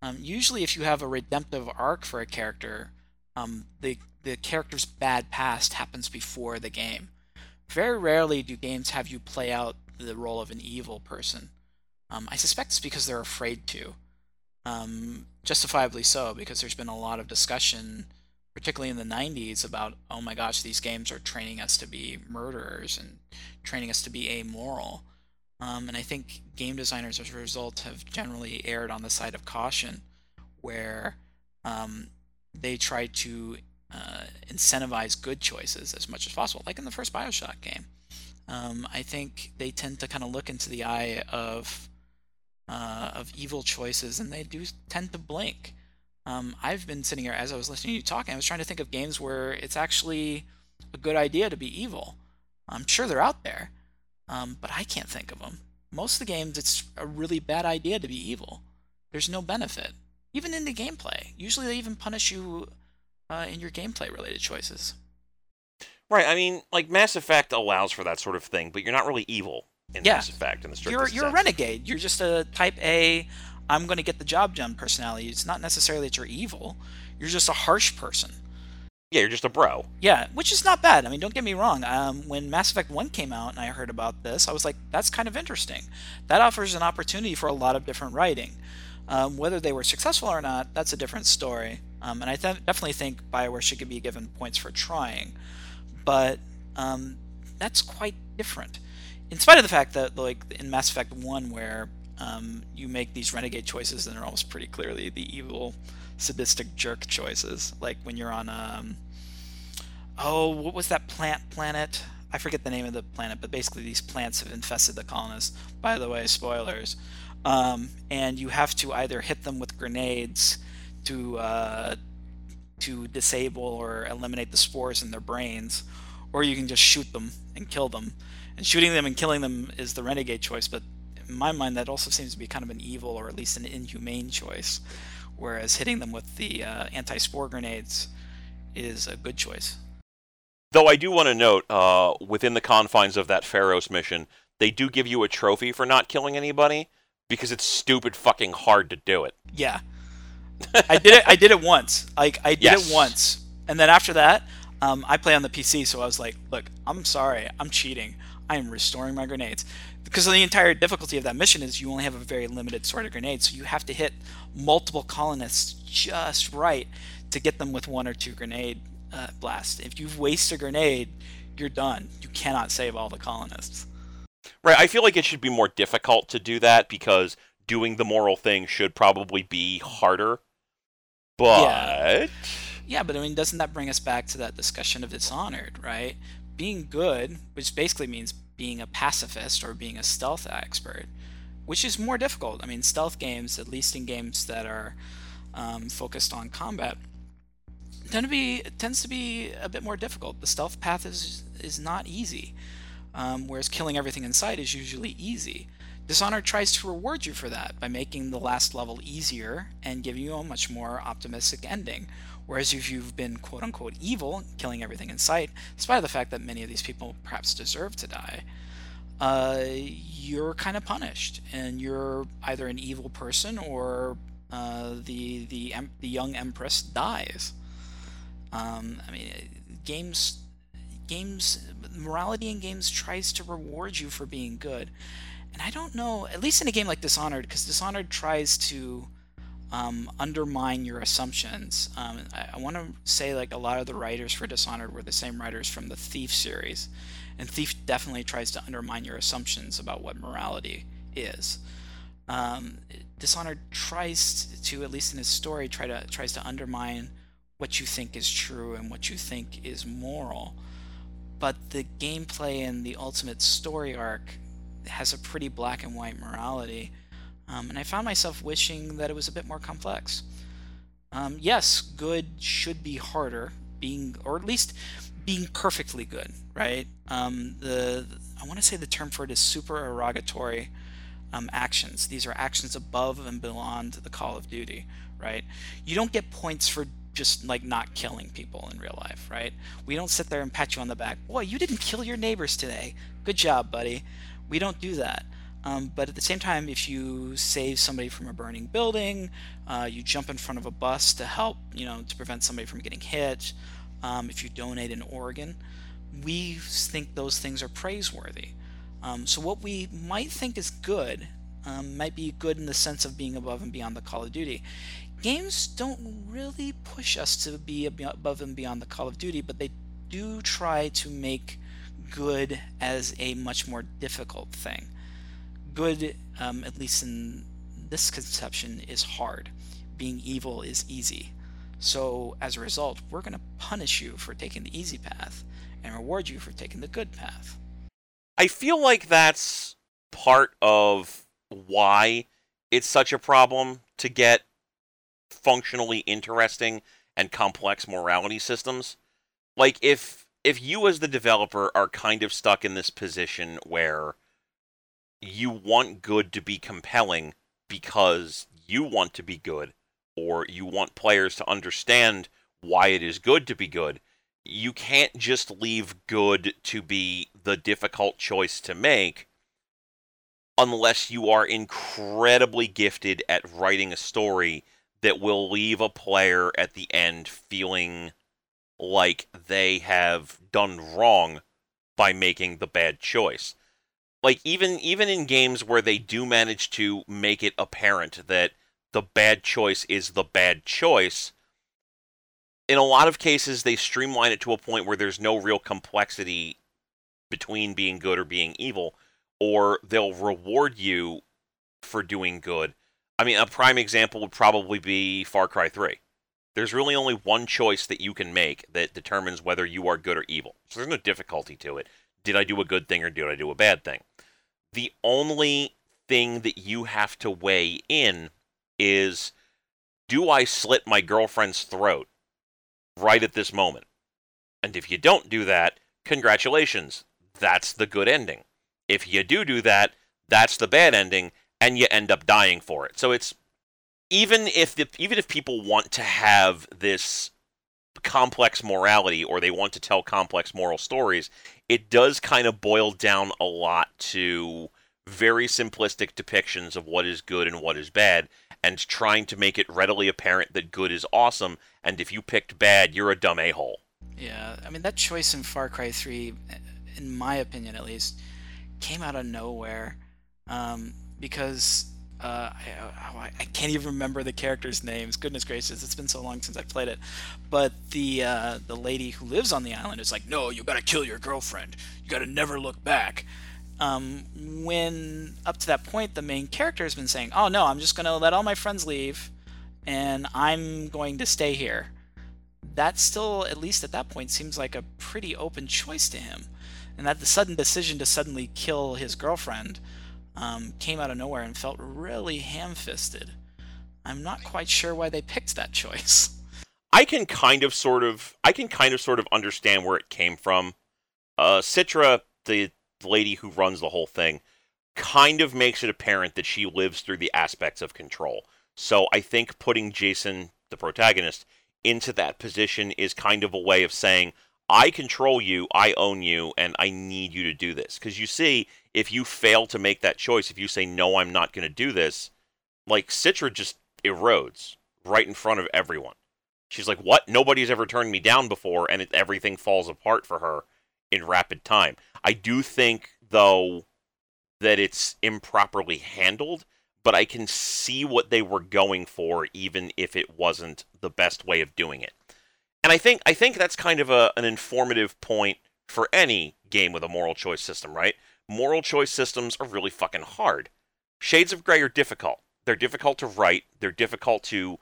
Um, usually, if you have a redemptive arc for a character, um, the the character's bad past happens before the game. Very rarely do games have you play out the role of an evil person. Um, I suspect it's because they're afraid to. Um, justifiably so, because there's been a lot of discussion particularly in the 90s about oh my gosh these games are training us to be murderers and training us to be amoral. Um, and i think game designers as a result have generally erred on the side of caution where um, they try to uh, incentivize good choices as much as possible like in the first bioshock game. Um, i think they tend to kind of look into the eye of uh, of evil choices and they do tend to blink um, I've been sitting here as I was listening to you talking. I was trying to think of games where it's actually a good idea to be evil. I'm sure they're out there, um, but I can't think of them. Most of the games, it's a really bad idea to be evil. There's no benefit, even in the gameplay. Usually, they even punish you uh, in your gameplay-related choices. Right. I mean, like Mass Effect allows for that sort of thing, but you're not really evil in yeah. Mass Effect in the You're you're sense. a renegade. You're just a Type A I'm going to get the job done personality. It's not necessarily that you're evil. You're just a harsh person. Yeah, you're just a bro. Yeah, which is not bad. I mean, don't get me wrong. Um, when Mass Effect 1 came out and I heard about this, I was like, that's kind of interesting. That offers an opportunity for a lot of different writing. Um, whether they were successful or not, that's a different story. Um, and I th- definitely think Bioware should be given points for trying. But um, that's quite different. In spite of the fact that, like, in Mass Effect 1, where um, you make these renegade choices and they're almost pretty clearly the evil sadistic jerk choices. Like when you're on um oh what was that plant planet? I forget the name of the planet but basically these plants have infested the colonists. By the way spoilers. Um, and you have to either hit them with grenades to uh, to disable or eliminate the spores in their brains or you can just shoot them and kill them. And shooting them and killing them is the renegade choice but in my mind, that also seems to be kind of an evil or at least an inhumane choice. Whereas hitting them with the uh, anti spore grenades is a good choice. Though I do want to note, uh, within the confines of that Feros mission, they do give you a trophy for not killing anybody because it's stupid fucking hard to do it. Yeah, I did it. I did it once. Like I did Yes. it once, and then after that, um, I play on the PC, so I was like, "Look, I'm sorry, I'm cheating. I am restoring my grenades." Because the entire difficulty of that mission is you only have a very limited sort of grenade, so you have to hit multiple colonists just right to get them with one or two grenade uh, blasts. If you waste a grenade, you're done. You cannot save all the colonists. Right. I feel like it should be more difficult to do that because doing the moral thing should probably be harder. But Yeah, but I mean, doesn't that bring us back to that discussion of Dishonored, right? Being good, which basically means being a pacifist or being a stealth expert, which is more difficult. I mean, stealth games, at least in games that are um, focused on combat, tend to be tends to be a bit more difficult. The stealth path is is not easy, um, whereas killing everything in sight is usually easy. Dishonored tries to reward you for that by making the last level easier and giving you a much more optimistic ending. Whereas if you've been quote unquote evil, killing everything in sight, despite the fact that many of these people perhaps deserve to die, uh, you're kind of punished, and you're either an evil person or uh, the the the young empress dies. Um, I mean, games games morality in games tries to reward you for being good, and I don't know. At least in a game like Dishonored, because Dishonored tries to um, undermine your assumptions. Um, I, I want to say like a lot of the writers for Dishonored were the same writers from the Thief series, and Thief definitely tries to undermine your assumptions about what morality is. Um, Dishonored tries to, at least in his story, try to tries to undermine what you think is true and what you think is moral. But the gameplay and the ultimate story arc has a pretty black and white morality um, and I found myself wishing that it was a bit more complex. Um, yes, good should be harder, being or at least being perfectly good, right? Um, the I want to say the term for it is supererogatory um, actions. These are actions above and beyond the call of duty, right? You don't get points for just like not killing people in real life, right? We don't sit there and pat you on the back. Boy, you didn't kill your neighbors today. Good job, buddy. We don't do that. Um, but at the same time, if you save somebody from a burning building, uh, you jump in front of a bus to help, you know, to prevent somebody from getting hit, um, if you donate an organ, we think those things are praiseworthy. Um, so what we might think is good um, might be good in the sense of being above and beyond the Call of Duty. Games don't really push us to be above and beyond the Call of Duty, but they do try to make good as a much more difficult thing good, um, at least in this conception, is hard. Being evil is easy. So, as a result, we're going to punish you for taking the easy path and reward you for taking the good path. I feel like that's part of why it's such a problem to get functionally interesting and complex morality systems. Like if if you as the developer are kind of stuck in this position where you want good to be compelling because you want to be good or you want players to understand why it is good to be good. You can't just leave good to be the difficult choice to make unless you are incredibly gifted at writing a story that will leave a player at the end feeling like they have done wrong by making the bad choice like even even in games where they do manage to make it apparent that the bad choice is the bad choice in a lot of cases they streamline it to a point where there's no real complexity between being good or being evil or they'll reward you for doing good. I mean a prime example would probably be far cry 3 there's really only one choice that you can make that determines whether you are good or evil. So there's no difficulty to it. Did i do a good thing or did i do a bad thing the only thing that you have to weigh in is do I slit my girlfriend's throat right at this moment? And if you don't do that, congratulations, that's the good ending. If you do do that, that's the bad ending, and you end up dying for it. So it's even if the, even if people want to have this complex morality or they want to tell complex moral stories, it does kind of boil down a lot to very simplistic depictions of what is good and what is bad and trying to make it readily apparent that good is awesome. And if you picked bad you're a dumb a-hole. Yeah i mean that choice in far cry 3 in my opinion at least came out of nowhere um, because uh, I, I, can't even remember the characters' names. Goodness gracious, it's been so long since I played it. But the uh, the lady who lives on the island is like, "No, you gotta kill your girlfriend. You gotta never look back." Um, when up to that point, the main character has been saying, "Oh no, I'm just gonna let all my friends leave, and I'm going to stay here." That still, at least at that point, seems like a pretty open choice to him, and that the sudden decision to suddenly kill his girlfriend um, came out of nowhere and felt really ham fisted. I'm not quite sure why they picked that choice. I can kind of sort of I can kind of sort of understand where it came from. Uh, Citra, the lady who runs the whole thing, kind of makes it apparent that she lives through the aspects of control. So I think putting Jason, the protagonist, into that position is kind of a way of saying, I control you, I own you, and I need you to do this. Because you see, if you fail to make that choice, if you say, no, I'm not going to do this, like Citra just erodes right in front of everyone. She's like, what? Nobody's ever turned me down before, and it, everything falls apart for her in rapid time. I do think, though, that it's improperly handled, but I can see what they were going for, even if it wasn't the best way of doing it. And I think I think that's kind of a, an informative point for any game with a moral choice system, right? Moral choice systems are really fucking hard. Shades of Grey are difficult. They're difficult to write. They're difficult to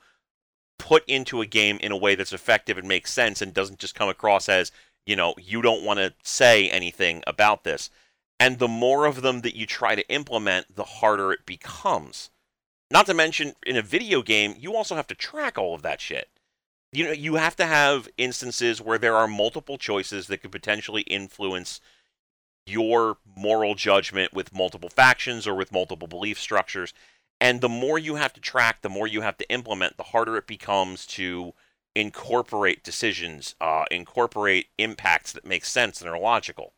put into a game in a way that's effective and makes sense and doesn't just come across as, you know, you don't want to say anything about this. And the more of them that you try to implement, the harder it becomes. Not to mention, in a video game, you also have to track all of that shit. You know, you have to have instances where there are multiple choices that could potentially influence your moral judgment with multiple factions or with multiple belief structures. And the more you have to track, the more you have to implement, the harder it becomes to incorporate decisions, uh, incorporate impacts that make sense and are logical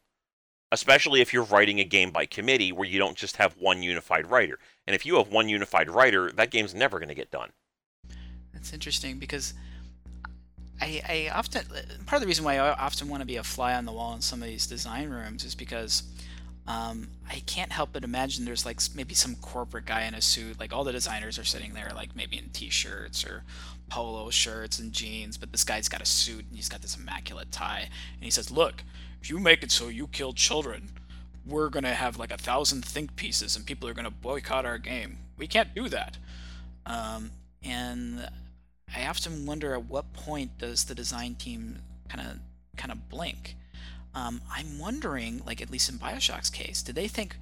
especially if you're writing a game by committee where you don't just have one unified writer. And if you have one unified writer, that game's never going to get done. That's interesting because I, I often part of the reason why I often want to be a fly on the wall in some of these design rooms is because um, I can't help but imagine there's like maybe some corporate guy in a suit. Like all the designers are sitting there, like maybe in t-shirts or polo shirts and jeans, but this guy's got a suit and he's got this immaculate tie, and he says, "Look, if you make it so you kill children, we're to have like a thousand think pieces and people are to boycott our game. We can't do that. Um, and I often wonder at what point does the design team kind of kind of blink? Um, I'm wondering, like at least in Bioshock's case, did they think,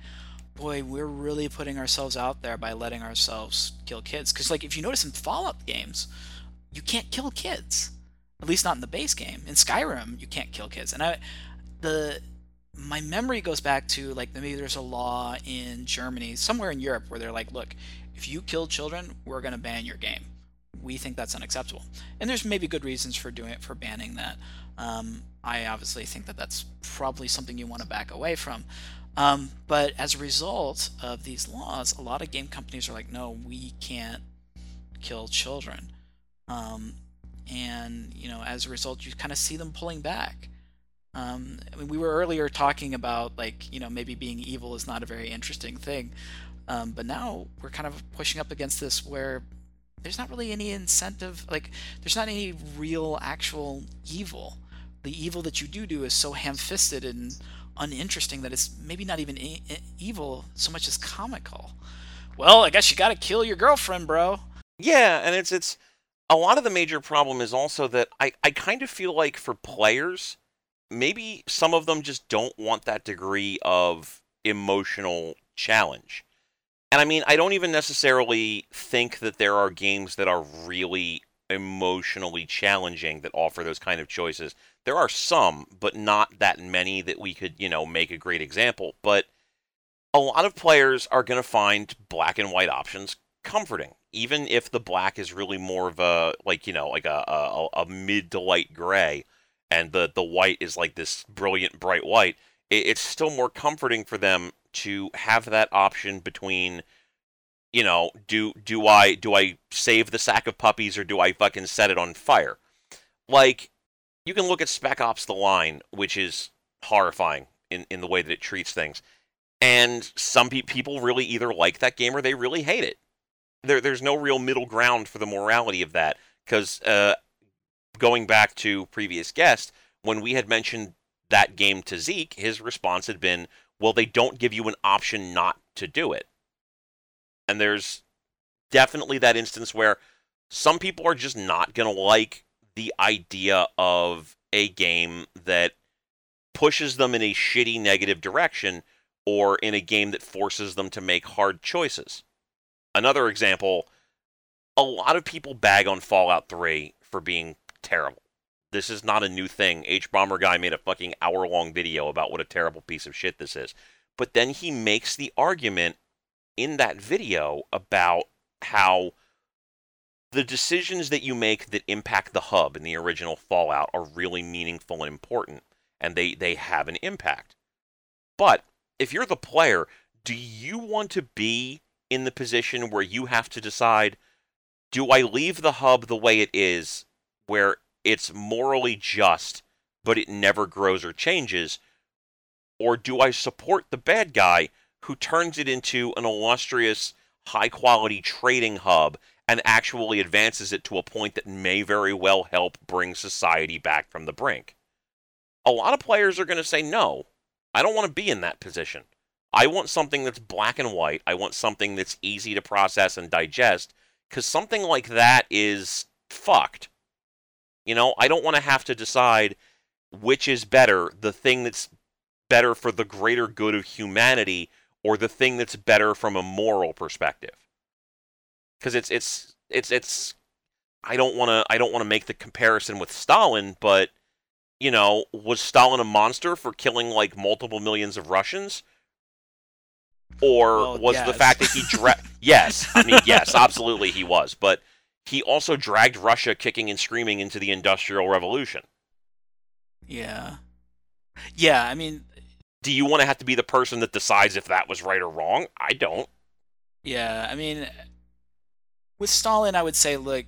boy, we're really putting ourselves out there by letting ourselves kill kids? Because like if you notice in Fallout games, you can't kill kids, at least not in the base game. In Skyrim, you can't kill kids, and I the my memory goes back to like maybe there's a law in Germany, somewhere in Europe, where they're like, look, if you kill children, we're to ban your game. We think that's unacceptable, and there's maybe good reasons for doing it for banning that. Um, I obviously think that that's probably something you want to back away from. Um, but as a result of these laws, a lot of game companies are like, no, we can't kill children. Um, and you know, as a result, you kind of see them pulling back. Um, I mean, we were earlier talking about like you know maybe being evil is not a very interesting thing, um, but now we're kind of pushing up against this where there's not really any incentive. Like there's not any real actual evil. The evil that you do do is so ham-fisted and uninteresting that it's maybe not even e- evil so much as comical. Well, I guess you got to kill your girlfriend, bro. Yeah, and it's it's a lot of the major problem is also that I I kind of feel like for players maybe some of them just don't want that degree of emotional challenge. And I mean, I don't even necessarily think that there are games that are really emotionally challenging that offer those kind of choices. There are some, but not that many that we could, you know, make a great example. But a lot of players are going to find black and white options comforting, even if the black is really more of a, like, you know, like a, a, a mid to light gray and the the white is like this brilliant bright white it, it's still more comforting for them to have that option between you know do do i do i save the sack of puppies or do i fucking set it on fire? Like you can look at spec ops the line which is horrifying in, in the way that it treats things. And some pe- people really either like that game or they really hate it. There, there's no real middle ground for the morality of that because uh, going back to previous guest, when we had mentioned that game to Zeke, his response had been, well, they don't give you an option not to do it. And there's definitely that instance where some people are just not going to like the idea of a game that pushes them in a shitty negative direction or in a game that forces them to make hard choices. Another example, a lot of people bag on Fallout 3 for being terrible. This is not a new thing. hbomberguy made a fucking hour long video about what a terrible piece of shit this is. but then he makes the argument in that video about how the decisions that you make that impact the hub in the original Fallout are really meaningful and important, and they, they have an impact. But if you're the player, do you want to be in the position where you have to decide do I leave the hub the way it is, where it's morally just, but it never grows or changes? Or do I support the bad guy who turns it into an illustrious, high quality trading hub and actually advances it to a point that may very well help bring society back from the brink? A lot of players are going to say, no, I don't want to be in that position. I want something that's black and white. I want something that's easy to process and digest because something like that is fucked. You know, I don't want to have to decide which is better the thing that's better for the greater good of humanity or the thing that's better from a moral perspective. Because it's it's it's it's I don't want to I don't want to make the comparison with Stalin, but you know, was Stalin a monster for killing like multiple millions of Russians? Or Well, was yes. the fact that he dra- yes, I mean yes, absolutely he was, but he also dragged Russia kicking and screaming into the industrial revolution. Yeah. Yeah, I mean, Do you want to have to be the person that decides if that was right or wrong? I don't. yeah, I mean, with Stalin, I would say, look,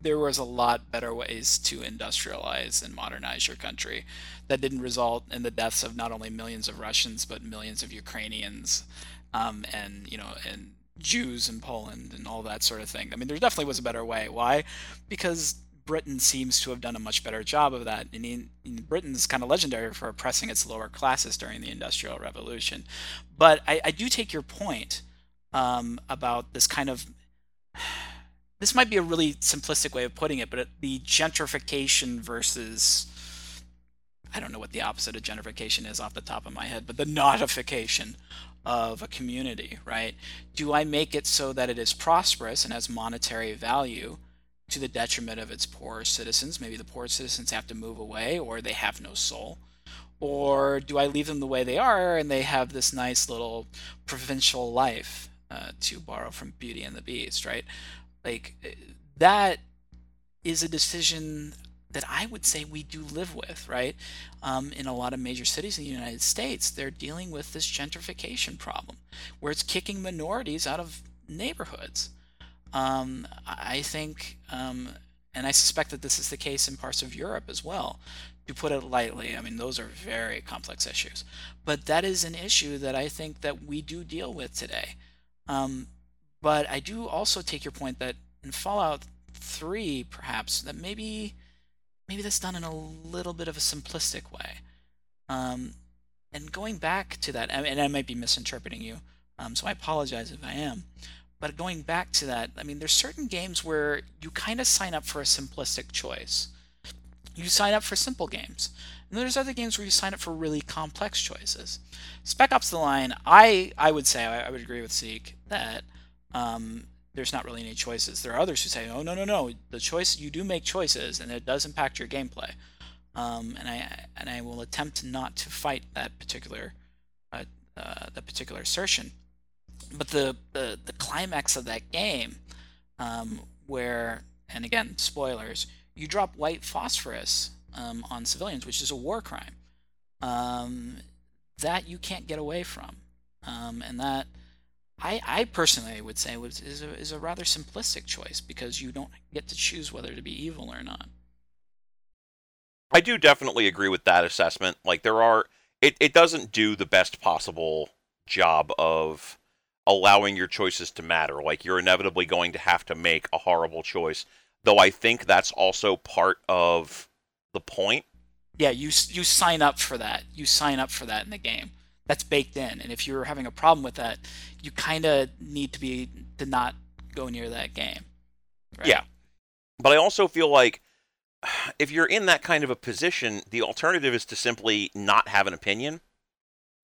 there was a lot better ways to industrialize and modernize your country that didn't result in the deaths of not only millions of Russians but millions of Ukrainians, um, and you know, and Jews in Poland and all that sort of thing. I mean, there definitely was a better way. Why? Because Britain seems to have done a much better job of that. And in, in Britain's kind of legendary for oppressing its lower classes during the Industrial Revolution. But I, I do take your point um, about this kind of. This might be a really simplistic way of putting it, but the gentrification versus. I don't know what the opposite of gentrification is off the top of my head, but the notification of a community, right? Do I make it so that it is prosperous and has monetary value to the detriment of its poor citizens? Maybe the poor citizens have to move away or they have no soul. Or do I leave them the way they are and they have this nice little provincial life, uh, to borrow from Beauty and the Beast, right? Like, uh, that is a decision that I would say we do live with, right? Um, in a lot of major cities in the United States, they're dealing with this gentrification problem where it's kicking minorities out of neighborhoods. Um, I think, um, and I suspect that this is the case in parts of Europe as well, to put it lightly. I mean, those are very complex issues. But that is an issue that I think that we do deal with today. Um, but I do also take your point that in Fallout 3, perhaps, that maybe maybe that's done in a little bit of a simplistic way. Um, and going back to that, and I might be misinterpreting you, um, so I apologize if I am. But going back to that, I mean, there's certain games where you kind of sign up for a simplistic choice. You sign up for simple games. And there's other games where you sign up for really complex choices. Spec Ops: The Line, I I would say I, I would agree with Zeke that um, there's not really any choices. There are others who say, oh no no no, the choice you do make choices and it does impact your gameplay. Um, and I and I will attempt not to fight that particular uh, uh, that particular assertion. But the, the the climax of that game, um, where and again spoilers, you drop white phosphorus um, on civilians, which is a war crime. Um, that you can't get away from, um, and that I, I personally would say was is a, is a rather simplistic choice because you don't get to choose whether to be evil or not. I do definitely agree with that assessment. Like there are it, it doesn't do the best possible job of allowing your choices to matter. Like you're inevitably going to have to make a horrible choice. Though I think that's also part of the point. Yeah, you you sign up for that. You sign up for that in the game. That's baked in. And if you're having a problem with that, you kind of need to be to not go near that game. right? Yeah. But I also feel like if you're in that kind of a position, the alternative is to simply not have an opinion,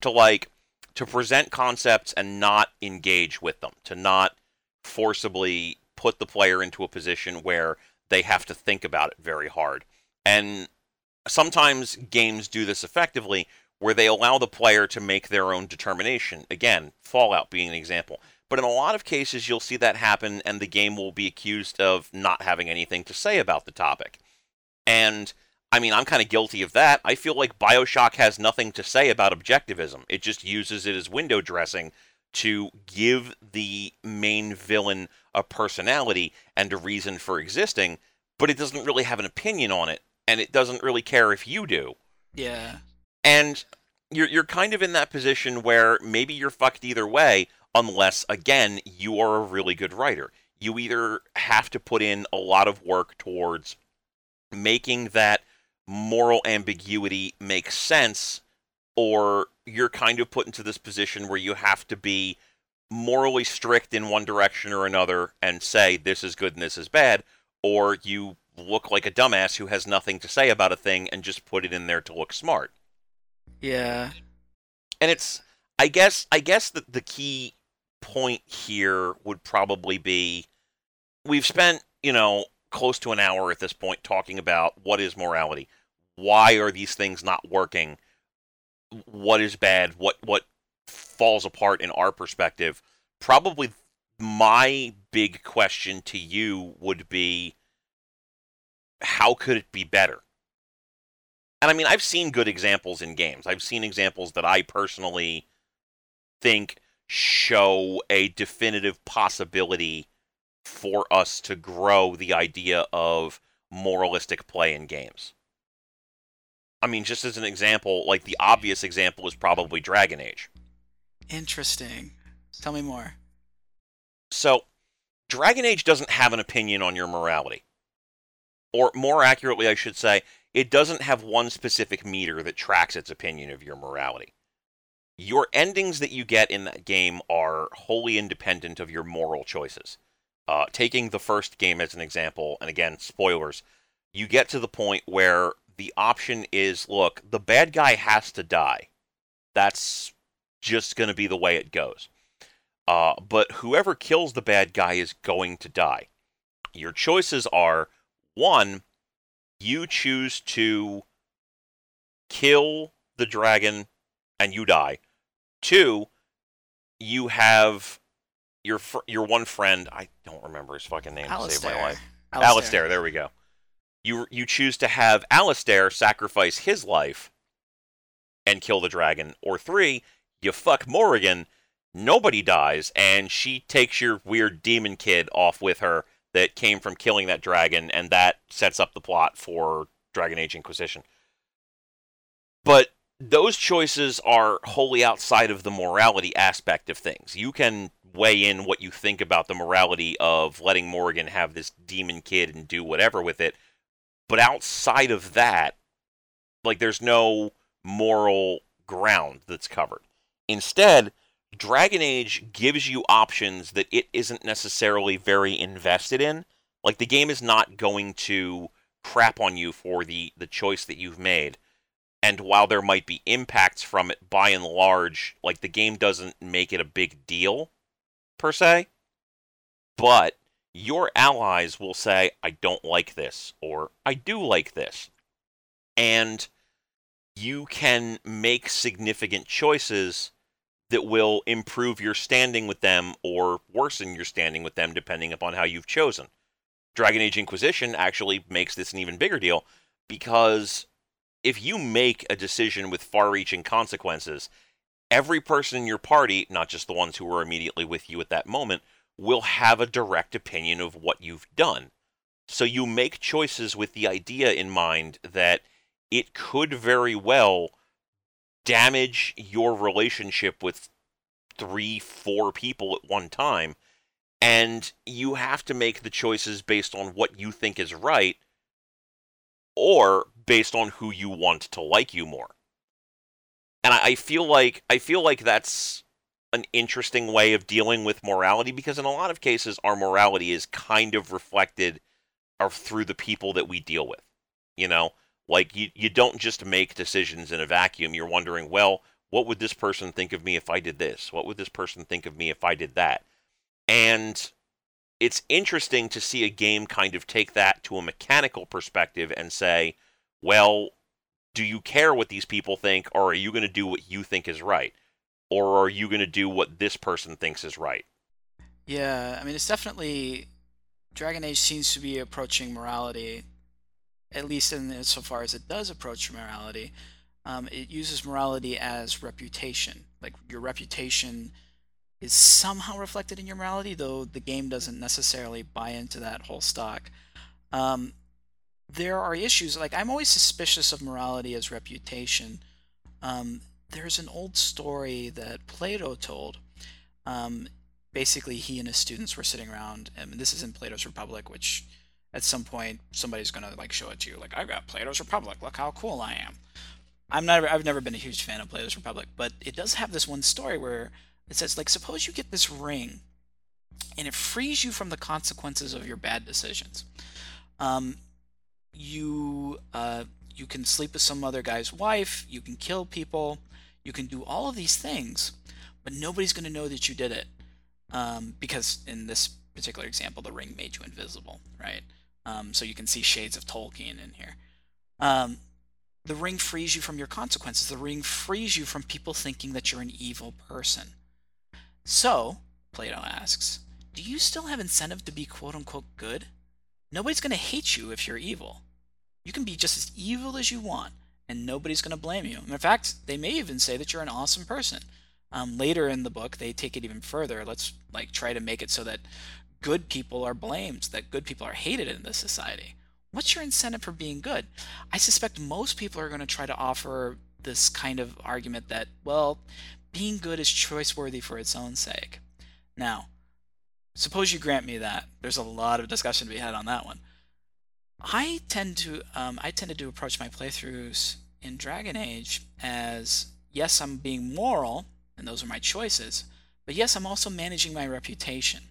to like to present concepts and not engage with them, to not forcibly put the player into a position where they have to think about it very hard. And sometimes games do this effectively where they allow the player to make their own determination. Again, Fallout being an example. But in a lot of cases, you'll see that happen, and the game will be accused of not having anything to say about the topic. And I mean, I'm kind of guilty of that. I feel like Bioshock has nothing to say about objectivism. It just uses it as window dressing to give the main villain a personality and a reason for existing, but it doesn't really have an opinion on it, and it doesn't really care if you do. Yeah. And you're you're kind of in that position where maybe you're fucked either way, unless again you are a really good writer. You either have to put in a lot of work towards making that moral ambiguity make sense, or you're kind of put into this position where you have to be morally strict in one direction or another and say this is good and this is bad, or you look like a dumbass who has nothing to say about a thing and just put it in there to look smart. Yeah. And it's I guess I guess that the key point here would probably be we've spent, you know, close to an hour at this point talking about what is morality. Why are these things not working? What is bad? What what falls apart in our perspective? Probably my big question to you would be how could it be better? And I mean, I've seen good examples in games. I've seen examples that I personally think show a definitive possibility for us to grow the idea of moralistic play in games. I mean, just as an example, like the obvious example is probably Dragon Age. Interesting. Tell me more. So, Dragon Age doesn't have an opinion on your morality. Or more accurately, I should say, it doesn't have one specific meter that tracks its opinion of your morality. Your endings that you get in that game are wholly independent of your moral choices. Uh, taking the first game as an example, and again, spoilers, you get to the point where the option is look, the bad guy has to die. That's just going to be the way it goes. Uh, but whoever kills the bad guy is going to die. Your choices are one, you choose to kill the dragon and you die. Two, you have your fr- your one friend. I don't remember his fucking name to save my Alistair. life. Alistair. Alistair. There we go. You you choose to have Alistair sacrifice his life and kill the dragon. Or three, you fuck Morrigan. Nobody dies, and she takes your weird demon kid off with her that came from killing that dragon, and that sets up the plot for Dragon Age Inquisition. But those choices are wholly outside of the morality aspect of things. You can weigh in what you think about the morality of letting Morrigan have this demon kid and do whatever with it, but outside of that, like there's no moral ground that's covered. Instead, Dragon Age gives you options that it isn't necessarily very invested in. Like the game is not going to crap on you for the the choice that you've made. And while there might be impacts from it by and large, like the game doesn't make it a big deal per se. But your allies will say, I don't like this, or I do like this. And you can make significant choices that will improve your standing with them or worsen your standing with them, depending upon how you've chosen. Dragon Age Inquisition actually makes this an even bigger deal because if you make a decision with far reaching consequences, every person in your party, not just the ones who were immediately with you at that moment, will have a direct opinion of what you've done. So you make choices with the idea in mind that it could very well damage your relationship with three, four people at one time. And you have to make the choices based on what you think is right or based on who you want to like you more. And I, feel like I feel like that's an interesting way of dealing with morality because in a lot of cases our morality is kind of reflected through the people that we deal with. You know, like you you don't just make decisions in a vacuum. You're wondering, well, what would this person think of me if I did this? What would this person think of me if I did that? And it's interesting to see a game kind of take that to a mechanical perspective and say, well, do you care what these people think, or are you going to do what you think is right? Or are you going to do what this person thinks is right? Yeah, I mean, it's definitely. Dragon Age seems to be approaching morality, at least in insofar as it does approach morality. Um, it uses morality as reputation. Like, your reputation is somehow reflected in your morality, though the game doesn't necessarily buy into that whole stock. Um, there are issues like I'm always suspicious of morality as reputation. Um, there's an old story that Plato told. Um, basically, he and his students were sitting around, and this is in Plato's Republic, which at some point somebody's gonna like show it to you, like I've got Plato's Republic. Look how cool I am. I'm not. I've never been a huge fan of Plato's Republic, but it does have this one story where it says like, suppose you get this ring, and it frees you from the consequences of your bad decisions. Um, you uh, you can sleep with some other guy's wife, you can kill people, you can do all of these things, but nobody's going to know that you did it um, because in this particular example, the ring made you invisible, right? Um, so you can see shades of Tolkien in here. Um, the ring frees you from your consequences. The ring frees you from people thinking that you're an evil person. So, Plato asks, do you still have incentive to be quote unquote good? Nobody's going to hate you if you're evil. You can be just as evil as you want, and nobody's going to blame you. In fact, they may even say that you're an awesome person. Um, later in the book, they take it even further. Let's like try to make it so that good people are blamed, that good people are hated in this society. What's your incentive for being good? I suspect most people are going to try to offer this kind of argument that, well, being good is choice worthy for its own sake. Now, suppose you grant me that. There's a lot of discussion to be had on that one. I tend to um, I tended to approach my playthroughs in Dragon Age as yes, I'm being moral, and those are my choices, but yes, I'm also managing my reputation.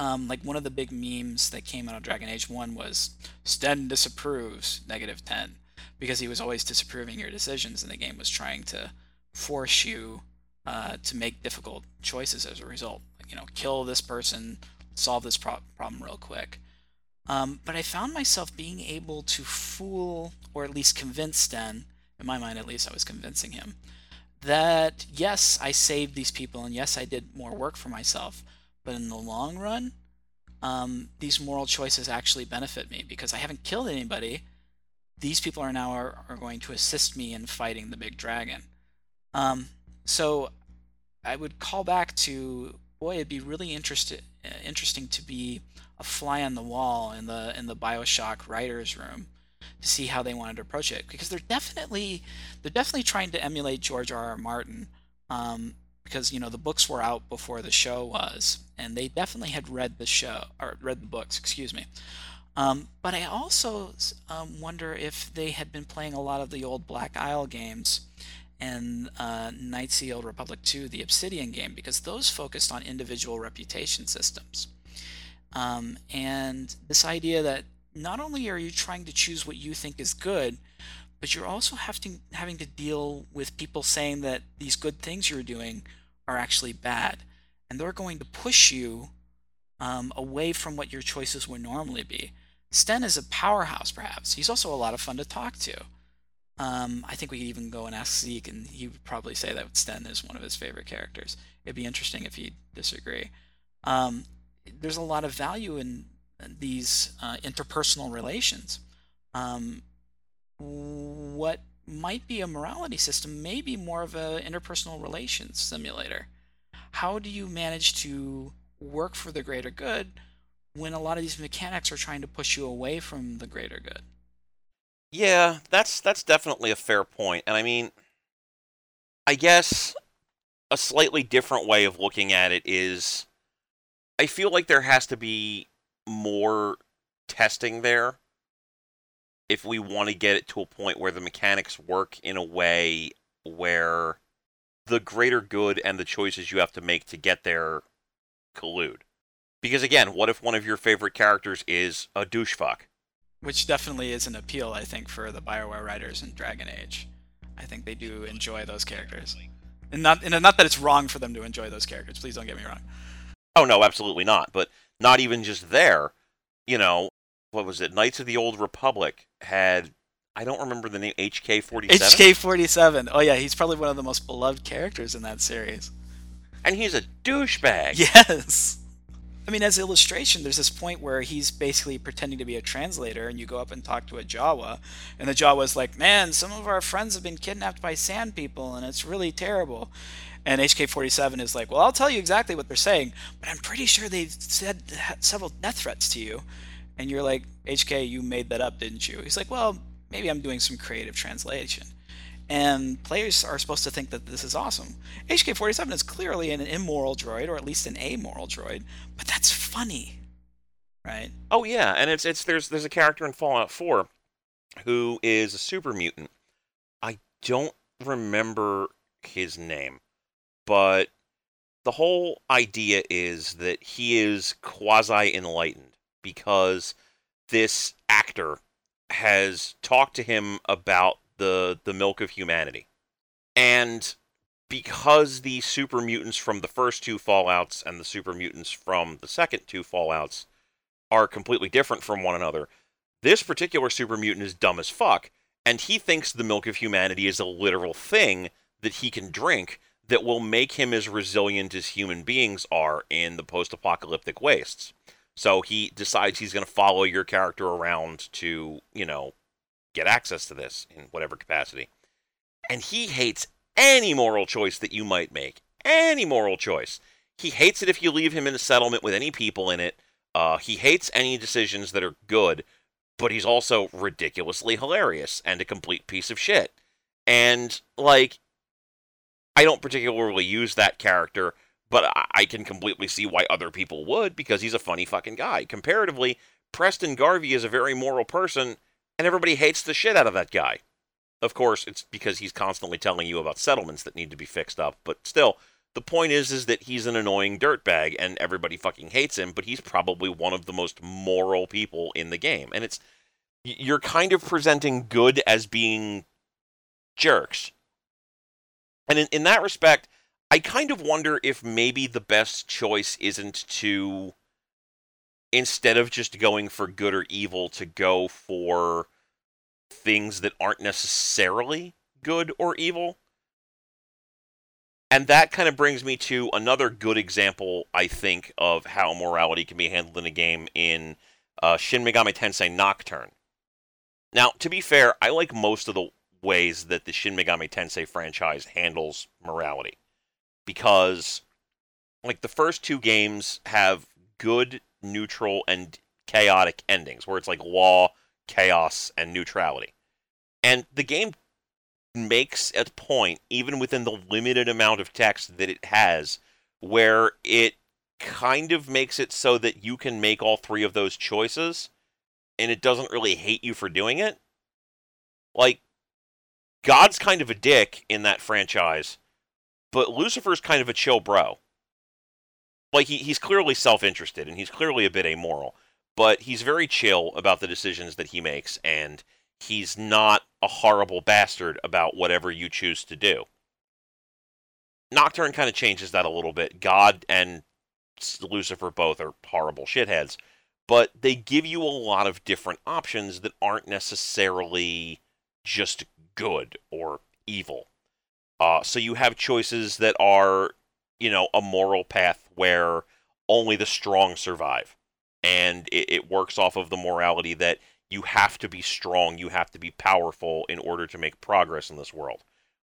Um, like one of the big memes that came out of Dragon Age 1 was Sten disapproves negative 10 because he was always disapproving your decisions and the game was trying to force you uh, to make difficult choices as a result. You know, kill this person, solve this pro- problem real quick. Um, but I found myself being able to fool, or at least convince Sten, in my mind at least, I was convincing him, that yes, I saved these people, and yes, I did more work for myself, but in the long run, um, these moral choices actually benefit me because I haven't killed anybody. These people are now are, are going to assist me in fighting the big dragon. Um, so I would call back to boy, it'd be really interested, interesting to be a fly on the wall in the in the Bioshock writers' room to see how they wanted to approach it because they're definitely they're definitely trying to emulate George R. R. Martin um, because you know the books were out before the show was and they definitely had read the show or read the books excuse me um, but I also um, wonder if they had been playing a lot of the old Black Isle games and uh, Knights of the Old Republic 2, the Obsidian game, because those focused on individual reputation systems. Um, and this idea that not only are you trying to choose what you think is good, but you're also having having to deal with people saying that these good things you're doing are actually bad, and they're going to push you um, away from what your choices would normally be. Sten is a powerhouse, perhaps. He's also a lot of fun to talk to. Um, I think we could even go and ask Zeke, and he would probably say that Sten is one of his favorite characters. It'd be interesting if he'd disagree. Um, there's a lot of value in these uh, interpersonal relations. Um, what might be a morality system maybe more of an interpersonal relations simulator. How do you manage to work for the greater good when a lot of these mechanics are trying to push you away from the greater good? Yeah, that's that's definitely a fair point. And I mean, I guess a slightly different way of looking at it is I feel like there has to be more testing there if we want to get it to a point where the mechanics work in a way where the greater good and the choices you have to make to get there collude. Because again, what if one of your favorite characters is a douchefuck? which definitely is an appeal, I think, for the Bioware writers in Dragon Age. I think they do enjoy those characters, and not and not that it's wrong for them to enjoy those characters. Please don't get me wrong. Oh no, absolutely not. But not even just there. You know, what was it? Knights of the Old Republic had I don't remember the name. HK forty seven. HK forty seven. Oh yeah, he's probably one of the most beloved characters in that series. And he's a douchebag. Yes. I mean, as illustration, there's this point where he's basically pretending to be a translator, and you go up and talk to a Jawa, and the Jawa's like, "Man, some of our friends have been kidnapped by Sand People, and it's really terrible." And HK47 is like, "Well, I'll tell you exactly what they're saying, but I'm pretty sure they've said several death threats to you." And you're like, "HK, you made that up, didn't you?" He's like, "Well, maybe I'm doing some creative translation." and players are supposed to think that this is awesome. HK47 is clearly an immoral droid, or at least an amoral droid, but that's funny, right? Oh yeah, and it's it's there's there's a character in Fallout 4 who is a super mutant. I don't remember his name, but the whole idea is that he is quasi enlightened because this actor has talked to him about the the milk of humanity. And because the super mutants from the first two Fallouts and the super mutants from the second two Fallouts are completely different from one another, this particular super mutant is dumb as fuck, and he thinks the milk of humanity is a literal thing that he can drink that will make him as resilient as human beings are in the post apocalyptic wastes. So he decides he's going to follow your character around to, you know, get access to this in whatever capacity. And he hates any moral choice that you might make. Any moral choice. He hates it if you leave him in a settlement with any people in it. Uh, he hates any decisions that are good, but he's also ridiculously hilarious and a complete piece of shit. And, like, I don't particularly use that character, but I can completely see why other people would because he's a funny fucking guy. Comparatively, Preston Garvey is a very moral person and everybody hates the shit out of that guy. Of course, it's because he's constantly telling you about settlements that need to be fixed up, but still, the point is is that he's an annoying dirtbag and everybody fucking hates him, but he's probably one of the most moral people in the game. And it's you're kind of presenting good as being jerks. And in, in that respect, I kind of wonder if maybe the best choice isn't to instead of just going for good or evil to go for things that aren't necessarily good or evil. And that kind of brings me to another good example, I think, of how morality can be handled in a game in uh, Shin Megami Tensei Nocturne. Now, to be fair, I like most of the ways that the Shin Megami Tensei franchise handles morality. Because, like, the first two games have good neutral, and chaotic endings, where it's like law, chaos, and neutrality. And the game makes a point, even within the limited amount of text that it has, where it kind of makes it so that you can make all three of those choices and it doesn't really hate you for doing it. Like, God's kind of a dick in that franchise, but Lucifer's kind of a chill bro. Like he, he's clearly self-interested and he's clearly a bit amoral but he's very chill about the decisions that he makes and he's not a horrible bastard about whatever you choose to do. Nocturne kind of changes that a little bit. God and lucifer both are horrible shitheads but they give you a lot of different options that aren't necessarily just good or evil uh, so you have choices that are you know, a moral path where only the strong survive. And it, it works off of the morality that you have to be strong, you have to be powerful in order to make progress in this world.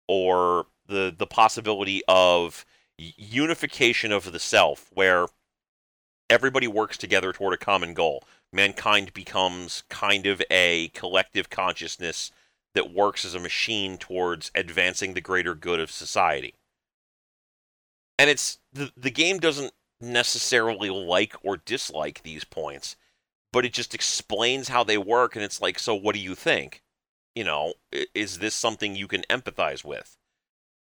Or the the possibility of unification of the self where everybody works together toward a common goal. Mankind becomes kind of a collective consciousness that works as a machine towards advancing the greater good of society and it's the the game doesn't necessarily like or dislike these points, but it just explains how they work, and it's like, so what do you think? You know, is this something you can empathize with?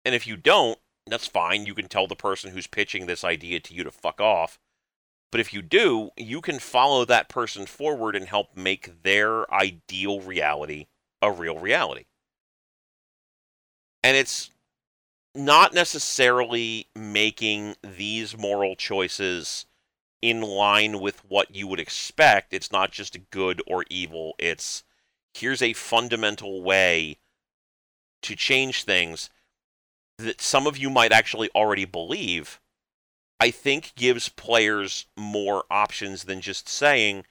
And if you don't, that's fine. You can tell the person who's pitching this idea to you to fuck off. But if you do, you can follow that person forward and help make their ideal reality a real reality. And it's not necessarily making these moral choices in line with what you would expect. It's not just good or evil. It's here's a fundamental way to change things that some of you might actually already believe, I think gives players more options than just saying,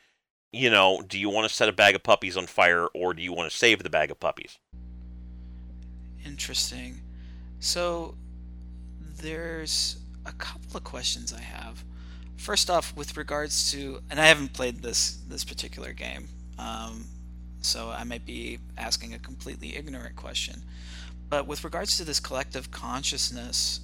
you know, do you want to set a bag of puppies on fire or do you want to save the bag of puppies? Interesting. So there's a couple of questions I have. First off, with regards to, and I haven't played this this particular game, um, so I might be asking a completely ignorant question. But with regards to this collective consciousness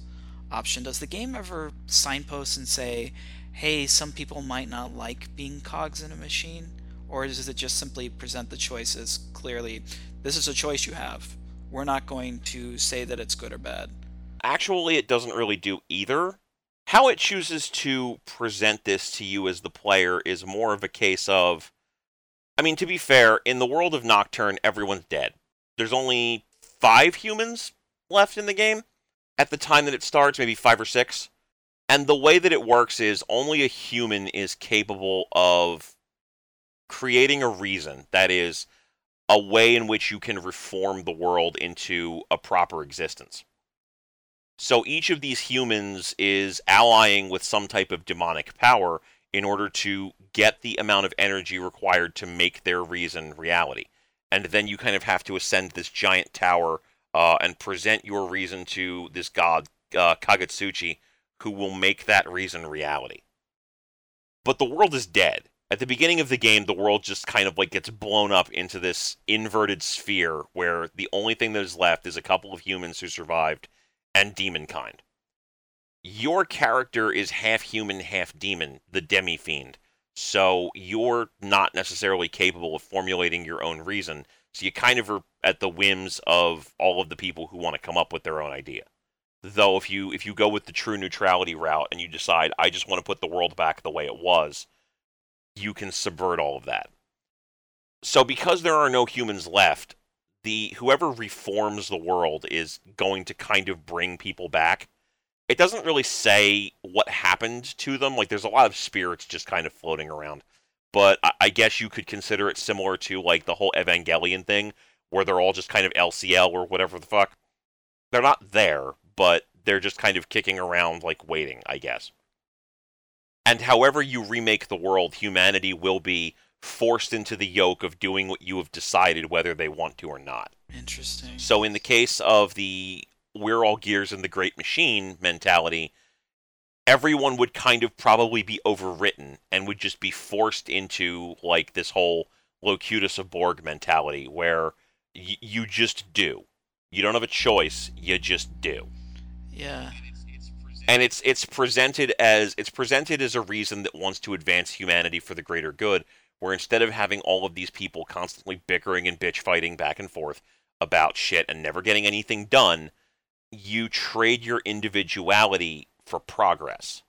option, does the game ever signpost and say, hey, some people might not like being cogs in a machine? Or does it just simply present the choices clearly? This is a choice you have. We're not going to say that it's good or bad. Actually, it doesn't really do either. How it chooses to present this to you as the player is more of a case of I mean, to be fair, in the world of Nocturne, everyone's dead. There's only five humans left in the game at the time that it starts, maybe five or six. And the way that it works is only a human is capable of creating a reason that is a way in which you can reform the world into a proper existence. So each of these humans is allying with some type of demonic power in order to get the amount of energy required to make their reason reality. And then you kind of have to ascend this giant tower uh, and present your reason to this god, uh, Kagutsuchi, who will make that reason reality. But the world is dead. At the beginning of the game, the world just kind of like gets blown up into this inverted sphere where the only thing that is left is a couple of humans who survived and demon kind your character is half human, half demon, the demi fiend. So you're not necessarily capable of formulating your own reason. So you kind of are at the whims of all of the people who want to come up with their own idea. Though if you if you go with the true neutrality route and you decide I just want to put the world back the way it was, you can subvert all of that. So because there are no humans left, the whoever reforms the world is going to kind of bring people back it doesn't really say what happened to them. Like there's a lot of spirits just kind of floating around. But I, I guess you could consider it similar to like the whole Evangelion thing, where they're all just kind of LCL or whatever the fuck. They're not there, but they're just kind of kicking around, like waiting, I guess. And however you remake the world, humanity will be forced into the yoke of doing what you have decided, whether they want to or not. Interesting. So, in the case of the we're all gears in the great machine mentality, everyone would kind of probably be overwritten and would just be forced into like this whole Locutus of Borg mentality where y- you just do. You don't have a choice, you just do. Yeah. And it's it's presented as it's presented as a reason that wants to advance humanity for the greater good, where instead of having all of these people constantly bickering and bitch fighting back and forth about shit and never getting anything done, you trade your individuality for progress.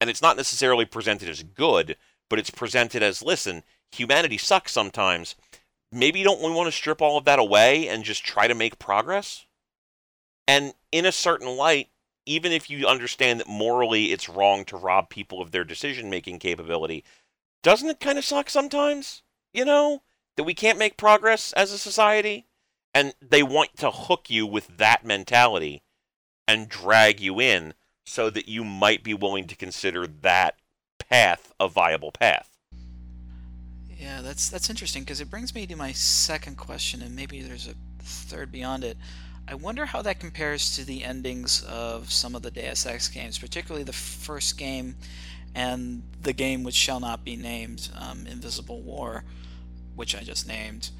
And it's not necessarily presented as good, but it's presented as listen, humanity sucks sometimes. Maybe don't we want to strip all of that away and just try to make progress? And in a certain light, even if you understand that morally it's wrong to rob people of their decision making capability, doesn't it kind of suck sometimes? You know, that we can't make progress as a society? and they want to hook you with that mentality and drag you in so that you might be willing to consider that path a viable path. Yeah, that's that's interesting because it brings me to my second question, and maybe there's a third beyond it. I wonder how that compares to the endings of some of the Deus Ex games, particularly the first game and the game which shall not be named, um, Invisible War, which I just named.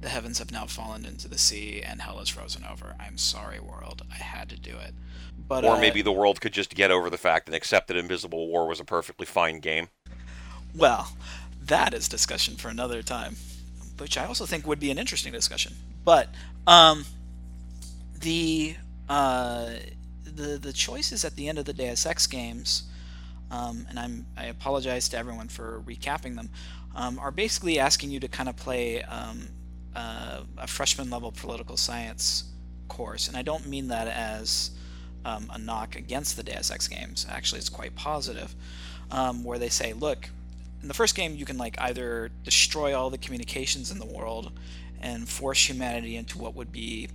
The heavens have now fallen into the sea, and hell is frozen over. I'm sorry, world. I had to do it. But or uh, maybe the world could just get over the fact and accept that Invisible War was a perfectly fine game. Well, that is discussion for another time, which I also think would be an interesting discussion. But um, the uh, the the choices at the end of the Deus Ex games, um, and I'm I apologize to everyone for recapping them, um, are basically asking you to kind of play um, uh, a freshman level political science course, and I don't mean that as um, a knock against the Deus Ex games. Actually, it's quite positive, um, where they say, look, in the first game, you can like either destroy all the communications in the world and force humanity into what would be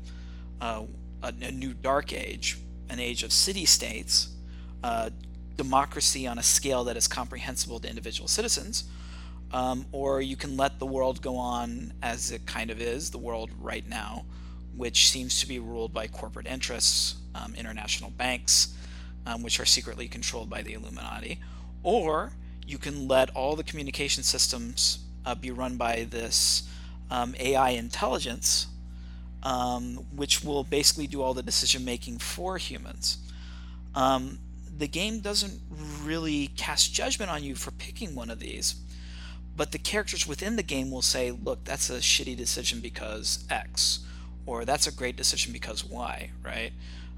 uh, a, a, new dark age, an age of city states, uh, democracy on a scale that is comprehensible to individual citizens. Um, or you can let the world go on as it kind of is, the world right now, which seems to be ruled by corporate interests, um, international banks, um, which are secretly controlled by the Illuminati. Or you can let all the communication systems uh, be run by this um, AI intelligence, um, which will basically do all the decision making for humans. Um, the game doesn't really cast judgment on you for picking one of these, but the characters within the game will say, look, that's a shitty decision because X, or that's a great decision because Y, right?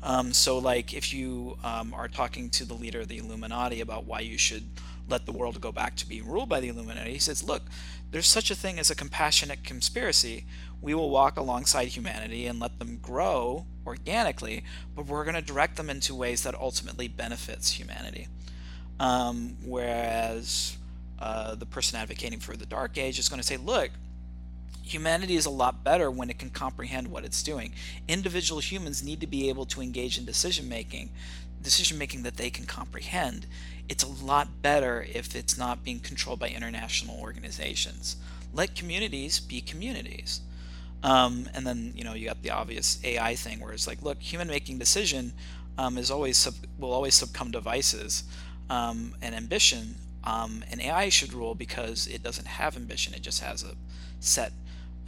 Um, so, like, if you um, are talking to the leader of the Illuminati about why you should let the world go back to being ruled by the Illuminati, he says, look, there's such a thing as a compassionate conspiracy. We will walk alongside humanity and let them grow organically, but we're going to direct them into ways that ultimately benefits humanity. Um, whereas uh, the person advocating for the Dark Age is going to say, look, humanity is a lot better when it can comprehend what it's doing. Individual humans need to be able to engage in decision making, decision making that they can comprehend. It's a lot better if it's not being controlled by international organizations. Let communities be communities. Um, and then you know you got the obvious AI thing where it's like, look, human making decision um, is always sub- will always succumb to vices um, and ambition. Um, and AI should rule because it doesn't have ambition; it just has a set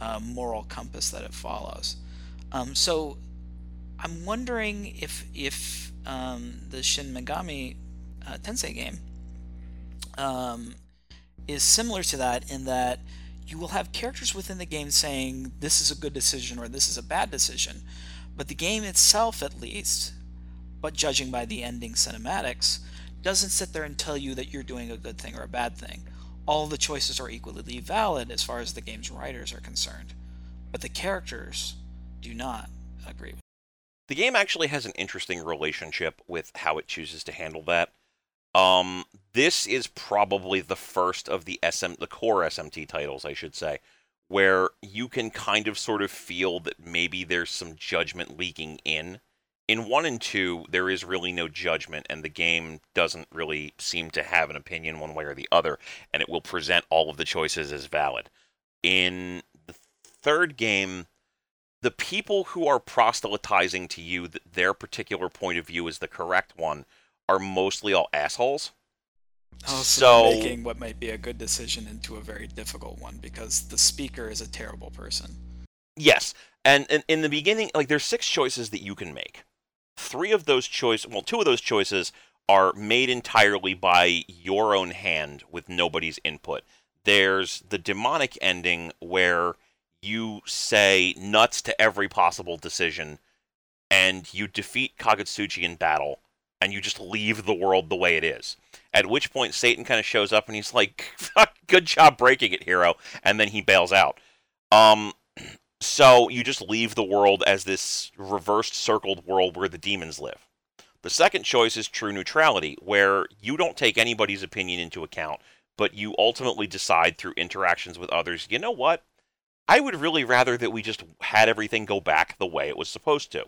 uh, moral compass that it follows. Um, so I'm wondering if if um, the Shin Megami uh, Tensei game is similar to that in that you will have characters within the game saying this is a good decision or this is a bad decision. But the game itself, at least, but judging by the ending cinematics, doesn't sit there and tell you that you're doing a good thing or a bad thing. All the choices are equally valid as far as the game's writers are concerned. But the characters do not agree with. The game actually has an interesting relationship with how it chooses to handle that. Um, this is probably the first of the SM, the core SMT titles, I should say, where you can kind of sort of feel that maybe there's some judgment leaking in. In one and two, there is really no judgment, and the game doesn't really seem to have an opinion one way or the other, and it will present all of the choices as valid. In the third game, the people who are proselytizing to you that their particular point of view is the correct one are mostly all assholes. So, making what might be a good decision into a very difficult one because the speaker is a terrible person. Yes, and, and in the beginning, like there's six choices that you can make. Three of those choices, well, two of those choices are made entirely by your own hand with nobody's input. There's the demonic ending where you say nuts to every possible decision and you defeat Kagutsuchi in battle and you just leave the world the way it is. At which point Satan kind of shows up and he's like, "Fuck, good job breaking it, hero," and then he bails out. Um, so you just leave the world as this reversed circled world where the demons live. The second choice is true neutrality, where you don't take anybody's opinion into account, but you ultimately decide through interactions with others, you know what? I would really rather that we just had everything go back the way it was supposed to.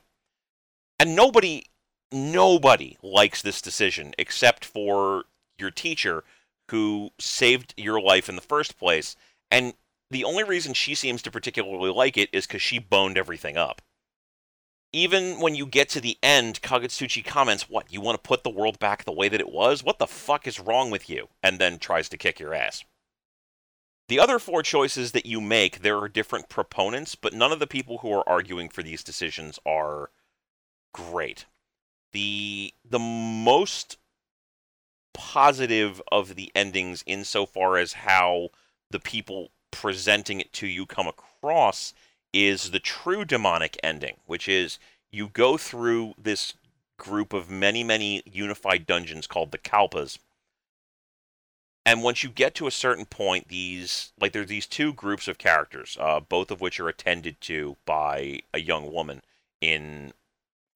And nobody nobody likes this decision except for your teacher who saved your life in the first place. And the only reason she seems to particularly like it is because she boned everything up. Even when you get to the end, Kagutsuchi comments, What, you want to put the world back the way that it was? What the fuck is wrong with you? And then tries to kick your ass. The other four choices that you make, there are different proponents, but none of the people who are arguing for these decisions are great the the most positive of the endings insofar as how the people presenting it to you come across is the true demonic ending, which is you go through this group of many, many unified dungeons called the Kalpas. And once you get to a certain point, these like there's these two groups of characters, uh, both of which are attended to by a young woman in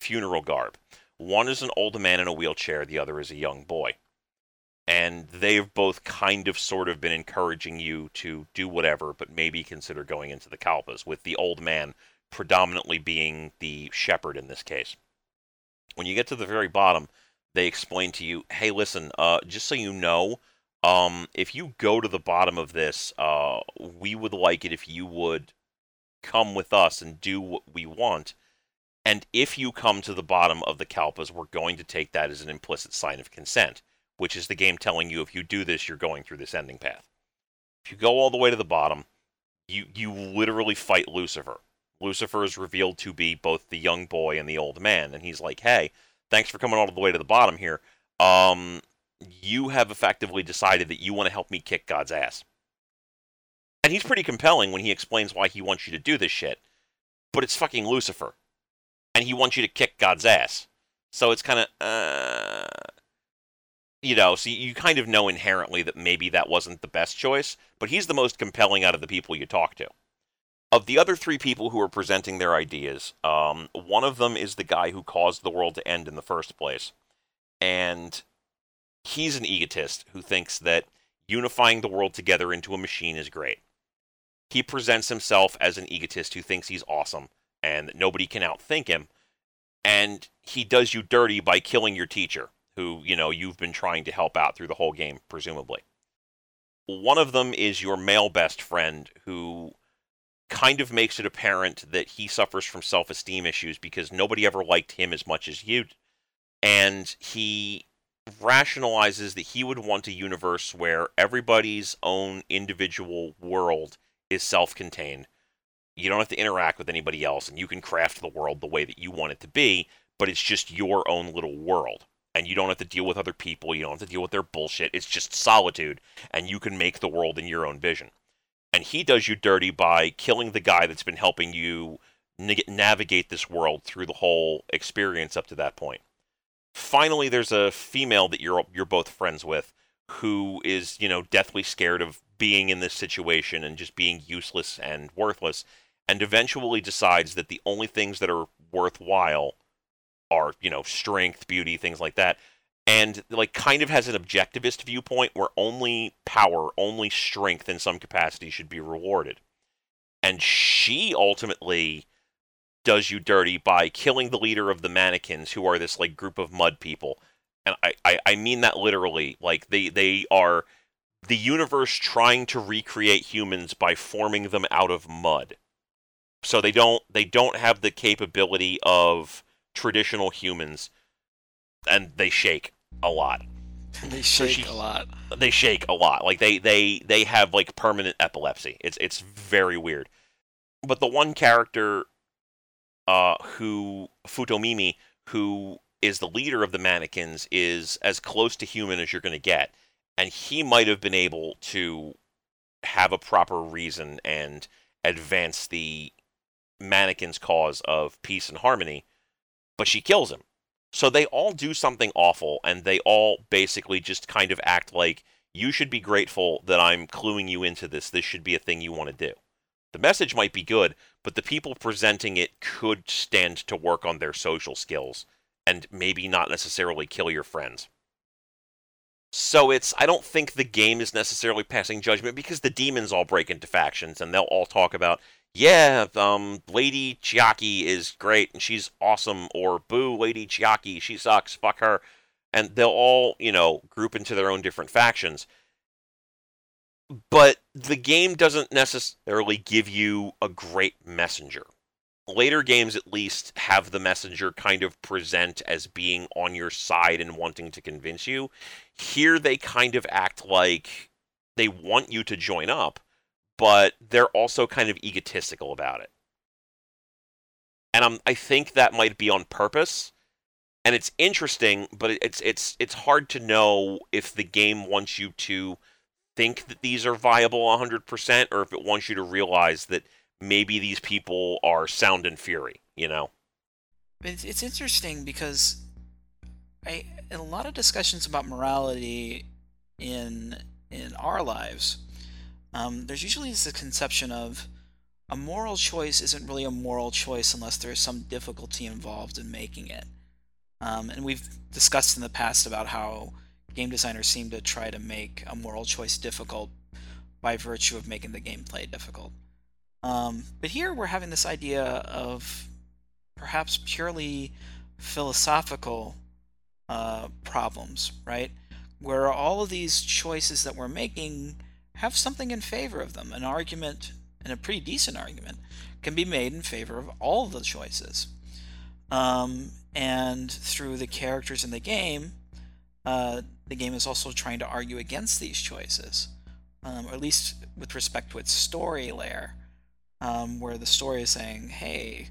funeral garb. One is an old man in a wheelchair, the other is a young boy. and they've both kind of sort of been encouraging you to do whatever, but maybe consider going into the Kalpas, with the old man predominantly being the shepherd in this case. When you get to the very bottom, they explain to you, hey, listen, uh, just so you know, um, if you go to the bottom of this, uh, we would like it if you would come with us and do what we want. And if you come to the bottom of the Kalpas, we're going to take that as an implicit sign of consent which is the game telling you if you do this, you're going through this ending path. If you go all the way to the bottom, you you literally fight Lucifer. Lucifer is revealed to be both the young boy and the old man, and he's like, "Hey, thanks for coming all the way to the bottom here. Um, you have effectively decided that you want to help me kick God's ass." And he's pretty compelling when he explains why he wants you to do this shit. But it's fucking Lucifer, and he wants you to kick God's ass. So it's kind of, uh, you know, so you kind of know inherently that maybe that wasn't the best choice, but he's the most compelling out of the people you talk to. Of the other three people who are presenting their ideas, um, one of them is the guy who caused the world to end in the first place. And he's an egotist who thinks that unifying the world together into a machine is great. He presents himself as an egotist who thinks he's awesome and that nobody can outthink him. And he does you dirty by killing your teacher who, you know, you've been trying to help out through the whole game, presumably. One of them is your male best friend who kind of makes it apparent that he suffers from self esteem issues because nobody ever liked him as much as you. And he rationalizes that he would want a universe where everybody's own individual world is self contained. You don't have to interact with anybody else, and you can craft the world the way that you want it to be, but it's just your own little world and you don't have to deal with other people. You don't have to deal with their bullshit. It's just solitude, and you can make the world in your own vision. And he does you dirty by killing the guy that's been helping you navigate this world through the whole experience up to that point. Finally, there's a female that you're you're both friends with who is, you know, deathly scared of being in this situation and just being useless and worthless and eventually decides that the only things that are worthwhile are you know strength, beauty, things like that, and like kind of has an objectivist viewpoint where only power, only strength in some capacity should be rewarded. And she ultimately does you dirty by killing the leader of the Manikins, who are this like group of mud people. And I, I, I mean that literally. Like they, they are the universe trying to recreate humans by forming them out of mud. So they don't they don't have the capability of traditional humans, and they shake a lot. They shake she, a lot. They shake a lot. Like they they they have like permanent epilepsy. It's it's very weird. But the one character, uh, who Futomimi, who is the leader of the Manikins, is as close to human as you're going to get, and he might have been able to have a proper reason and advance the Manikins' cause of peace and harmony but she kills him. So they all do something awful, and they all basically just kind of act like you should be grateful that I'm cluing you into this. This should be a thing you want to do. The message might be good, but the people presenting it could stand to work on their social skills and maybe not necessarily kill your friends. So it's I don't think the game is necessarily passing judgment because the demons all break into factions and they'll all talk about yeah, um, Lady Chiaki is great and she's awesome, or boo, Lady Chiaki, she sucks, fuck her. And they'll all, you know, group into their own different factions. But the game doesn't necessarily give you a great messenger. Later games, at least, have the messenger kind of present as being on your side and wanting to convince you. Here, they kind of act like they want you to join up but they're also kind of egotistical about it. And I'm, I think that might be on purpose. And it's interesting, but it's it's it's hard to know if the game wants you to think that these are viable 100% or if it wants you to realize that maybe these people are sound and fury, you know. It's it's interesting because I in a lot of discussions about morality in in our lives, um, there's usually this conception of a moral choice isn't really a moral choice unless there's some difficulty involved in making it. Um, and we've discussed in the past about how game designers seem to try to make a moral choice difficult by virtue of making the gameplay difficult. Um, but here we're having this idea of perhaps purely philosophical uh, problems, right? Where all of these choices that we're making have something in favor of them. An argument, and a pretty decent argument, can be made in favor of all the choices. Um, and through the characters in the game, uh, the game is also trying to argue against these choices, um, or at least with respect to its story layer, um, where the story is saying, "Hey,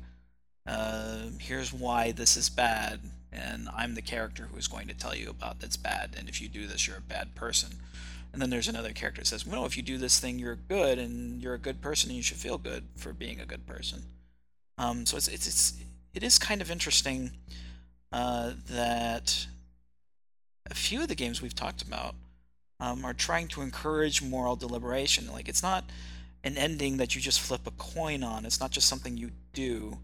uh, here's why this is bad, and I'm the character who is going to tell you about that's bad, and if you do this, you're a bad person." And then there's another character that says, "No, if you do this thing, you're good, and you're a good person, and you should feel good for being a good person." Um, so it's it's it's it is kind of interesting uh, that a few of the games we've talked about um, are trying to encourage moral deliberation. Like it's not an ending that you just flip a coin on. It's not just something you do,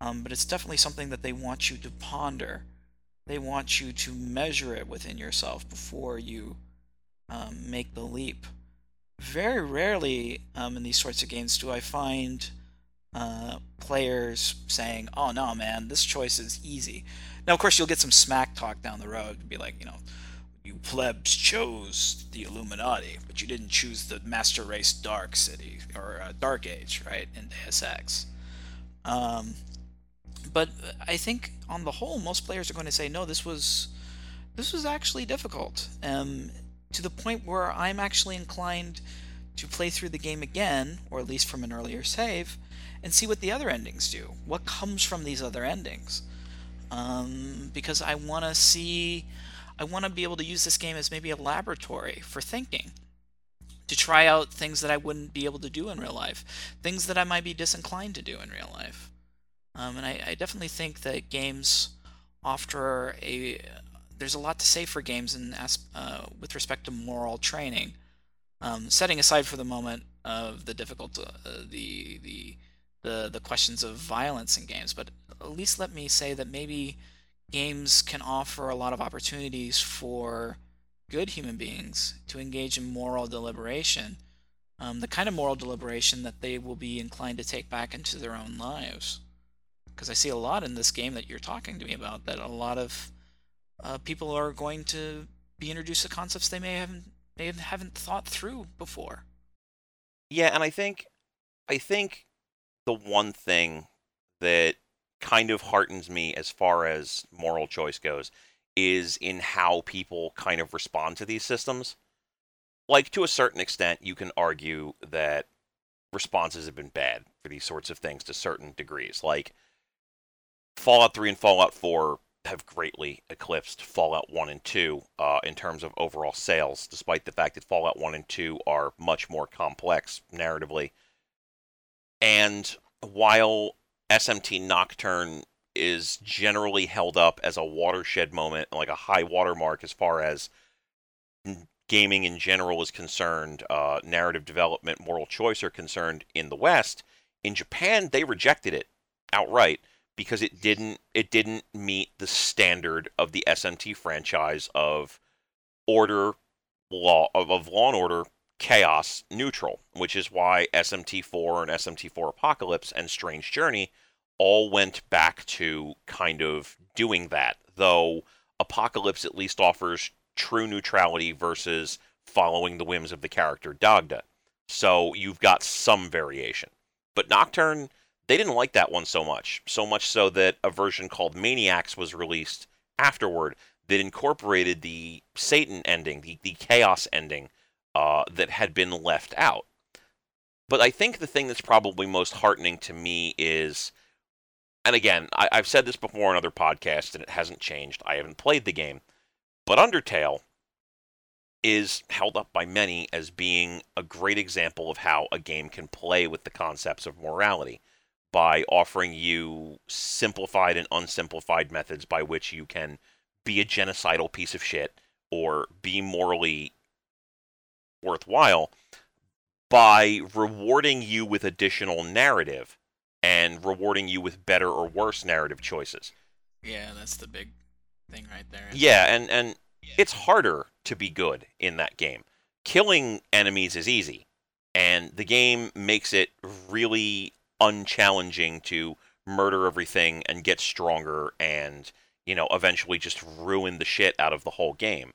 um, but it's definitely something that they want you to ponder. They want you to measure it within yourself before you um, make the leap. Very rarely um, in these sorts of games do I find uh, players saying, "Oh no, man, this choice is easy." Now, of course, you'll get some smack talk down the road be like, you know, you plebs chose the Illuminati, but you didn't choose the master race Dark City or uh, Dark Age, right? In Deus Ex. Um, but I think on the whole, most players are going to say, no, this was this was actually difficult, um, to the point where I'm actually inclined to play through the game again, or at least from an earlier save, and see what the other endings do. What comes from these other endings? Um, because I want to see, I want to be able to use this game as maybe a laboratory for thinking, to try out things that I wouldn't be able to do in real life, things that I might be disinclined to do in real life. Um, and I, I, definitely think that games offer a there's a lot to say for games in uh, with respect to moral training. Um, setting aside for the moment of the difficult uh, the the the the questions of violence in games, but at least let me say that maybe games can offer a lot of opportunities for good human beings to engage in moral deliberation, um, the kind of moral deliberation that they will be inclined to take back into their own lives because I see a lot in this game that you're talking to me about that a lot of uh, people are going to be introduced to concepts they may haven't may haven't thought through before. Yeah, and I think I think the one thing that kind of heartens me as far as moral choice goes is in how people kind of respond to these systems. Like to a certain extent, you can argue that responses have been bad for these sorts of things to certain degrees. Like Fallout 3 and Fallout 4 have greatly eclipsed Fallout 1 and 2 uh, in terms of overall sales, despite the fact that Fallout 1 and 2 are much more complex narratively. And while SMT Nocturne is generally held up as a watershed moment, like a high watermark as far as gaming in general is concerned, uh, narrative development, moral choice are concerned in the West, in Japan they rejected it outright because it didn't it didn't meet the standard of the SMT franchise of order law of, of law and order chaos neutral, which is why SMT4 and SMT4 Apocalypse and Strange Journey all went back to kind of doing that. Though Apocalypse at least offers true neutrality versus following the whims of the character Dagda. So you've got some variation. But Nocturne they didn't like that one so much. So much so that a version called Maniax was released afterward that incorporated the Satan ending, the, the chaos ending uh, that had been left out. But I think the thing that's probably most heartening to me is, and again, I, I've said this before in other podcasts and it hasn't changed. I haven't played the game. But Undertale is held up by many as being a great example of how a game can play with the concepts of morality by offering you simplified and unsimplified methods by which you can be a genocidal piece of shit or be morally worthwhile by rewarding you with additional narrative and rewarding you with better or worse narrative choices. Yeah, that's the big thing right there. Yeah, and and it's harder to be good in that game. Killing enemies is easy, and the game makes it really unchallenging to murder everything and get stronger and, you know, eventually just ruin the shit out of the whole game.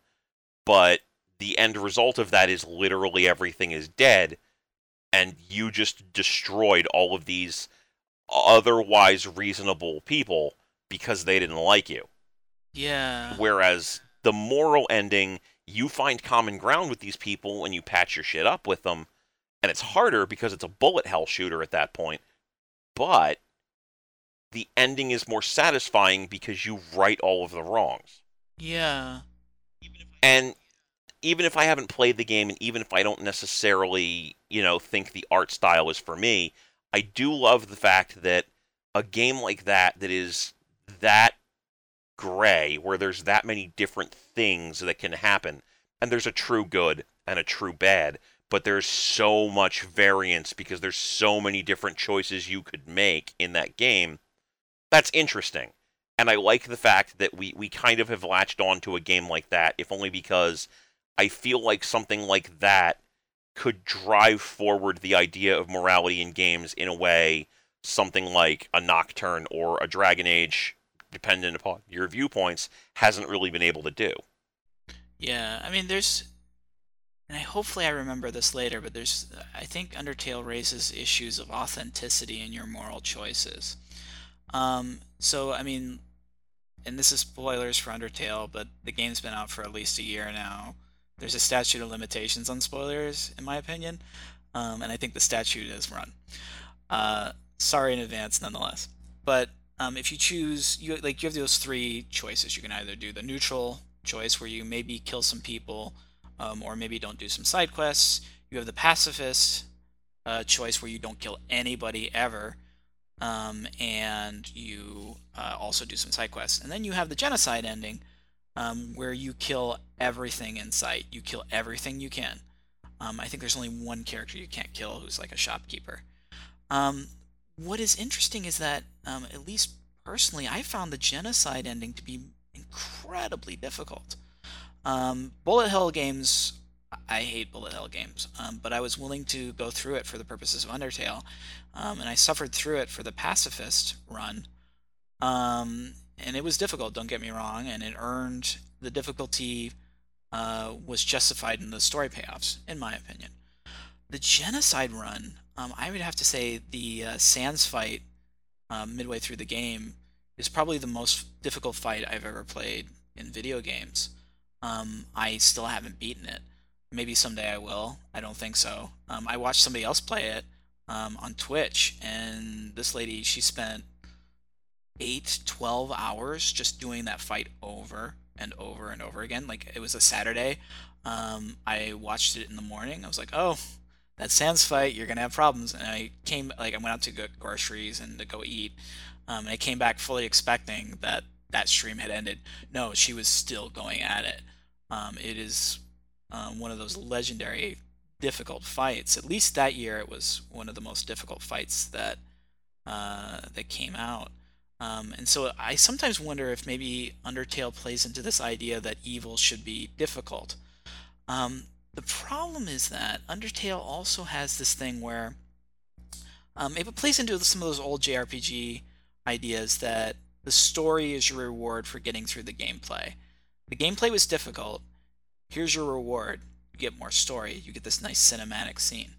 But the end result of that is literally everything is dead and you just destroyed all of these otherwise reasonable people because they didn't like you. Yeah. Whereas the moral ending, you find common ground with these people and you patch your shit up with them. And it's harder because it's a bullet hell shooter at that point. But the ending is more satisfying because you right all of the wrongs. Yeah. And even if I haven't played the game and even if I don't necessarily, you know, think the art style is for me, I do love the fact that a game like that that is that gray where there's that many different things that can happen and there's a true good and a true bad but there's so much variance because there's so many different choices you could make in that game that's interesting. And i like the fact that we, we kind of have latched on to a game like that if only because i feel like something like that could drive forward the idea of morality in games in a way something like a nocturne or a dragon age dependent upon your viewpoints, hasn't really been able to do. Yeah, I mean, there's, and I hopefully I remember this later, but there's, I think Undertale raises issues of authenticity in your moral choices. Um, so I mean, and this is spoilers for Undertale, but the game's been out for at least a year now. There's a statute of limitations on spoilers, in my opinion, um, and I think the statute is run. Uh, sorry in advance, nonetheless. But um, if you choose, you like you have those three choices. You can either do the neutral choice, where you maybe kill some people, um, or maybe don't do some side quests. You have the pacifist uh, choice, where you don't kill anybody ever, um, and you uh, also do some side quests. And then you have the genocide ending, um, where you kill everything in sight. You kill everything you can. Um, I think there's only one character you can't kill, who's like a shopkeeper. Um, what is interesting is that, um, at least personally, I found the genocide ending to be incredibly difficult. Um, bullet hell games, I hate bullet hell games, um, but I was willing to go through it for the purposes of Undertale, and I suffered through it for the pacifist run. Um, and it was difficult, don't get me wrong, and it earned the difficulty uh, was justified in the story payoffs, in my opinion. The genocide run, um, I would have to say the uh, Sans fight um, midway through the game is probably the most difficult fight I've ever played in video games. Um, I still haven't beaten it. Maybe someday I will. I don't think so. Um, I watched somebody else play it um, on Twitch, and this lady, she spent 8, 12 hours just doing that fight over and over and over again. Like, it was a Saturday. Um, I watched it in the morning. I was like, oh, that Sans fight, you're gonna have problems. And I came like I went out to get groceries and to go eat, um, and I came back fully expecting that that stream had ended. No, she was still going at it. Um, it is um, one of those legendary difficult fights. At least that year, it was one of the most difficult fights that uh, that came out. Um, and so I sometimes wonder if maybe Undertale plays into this idea that evil should be difficult. Um, the problem is that Undertale also has this thing where um, it plays into some of those old JRPG ideas that the story is your reward for getting through the gameplay. The gameplay was difficult. Here's your reward. You get more story. You get this nice cinematic scene.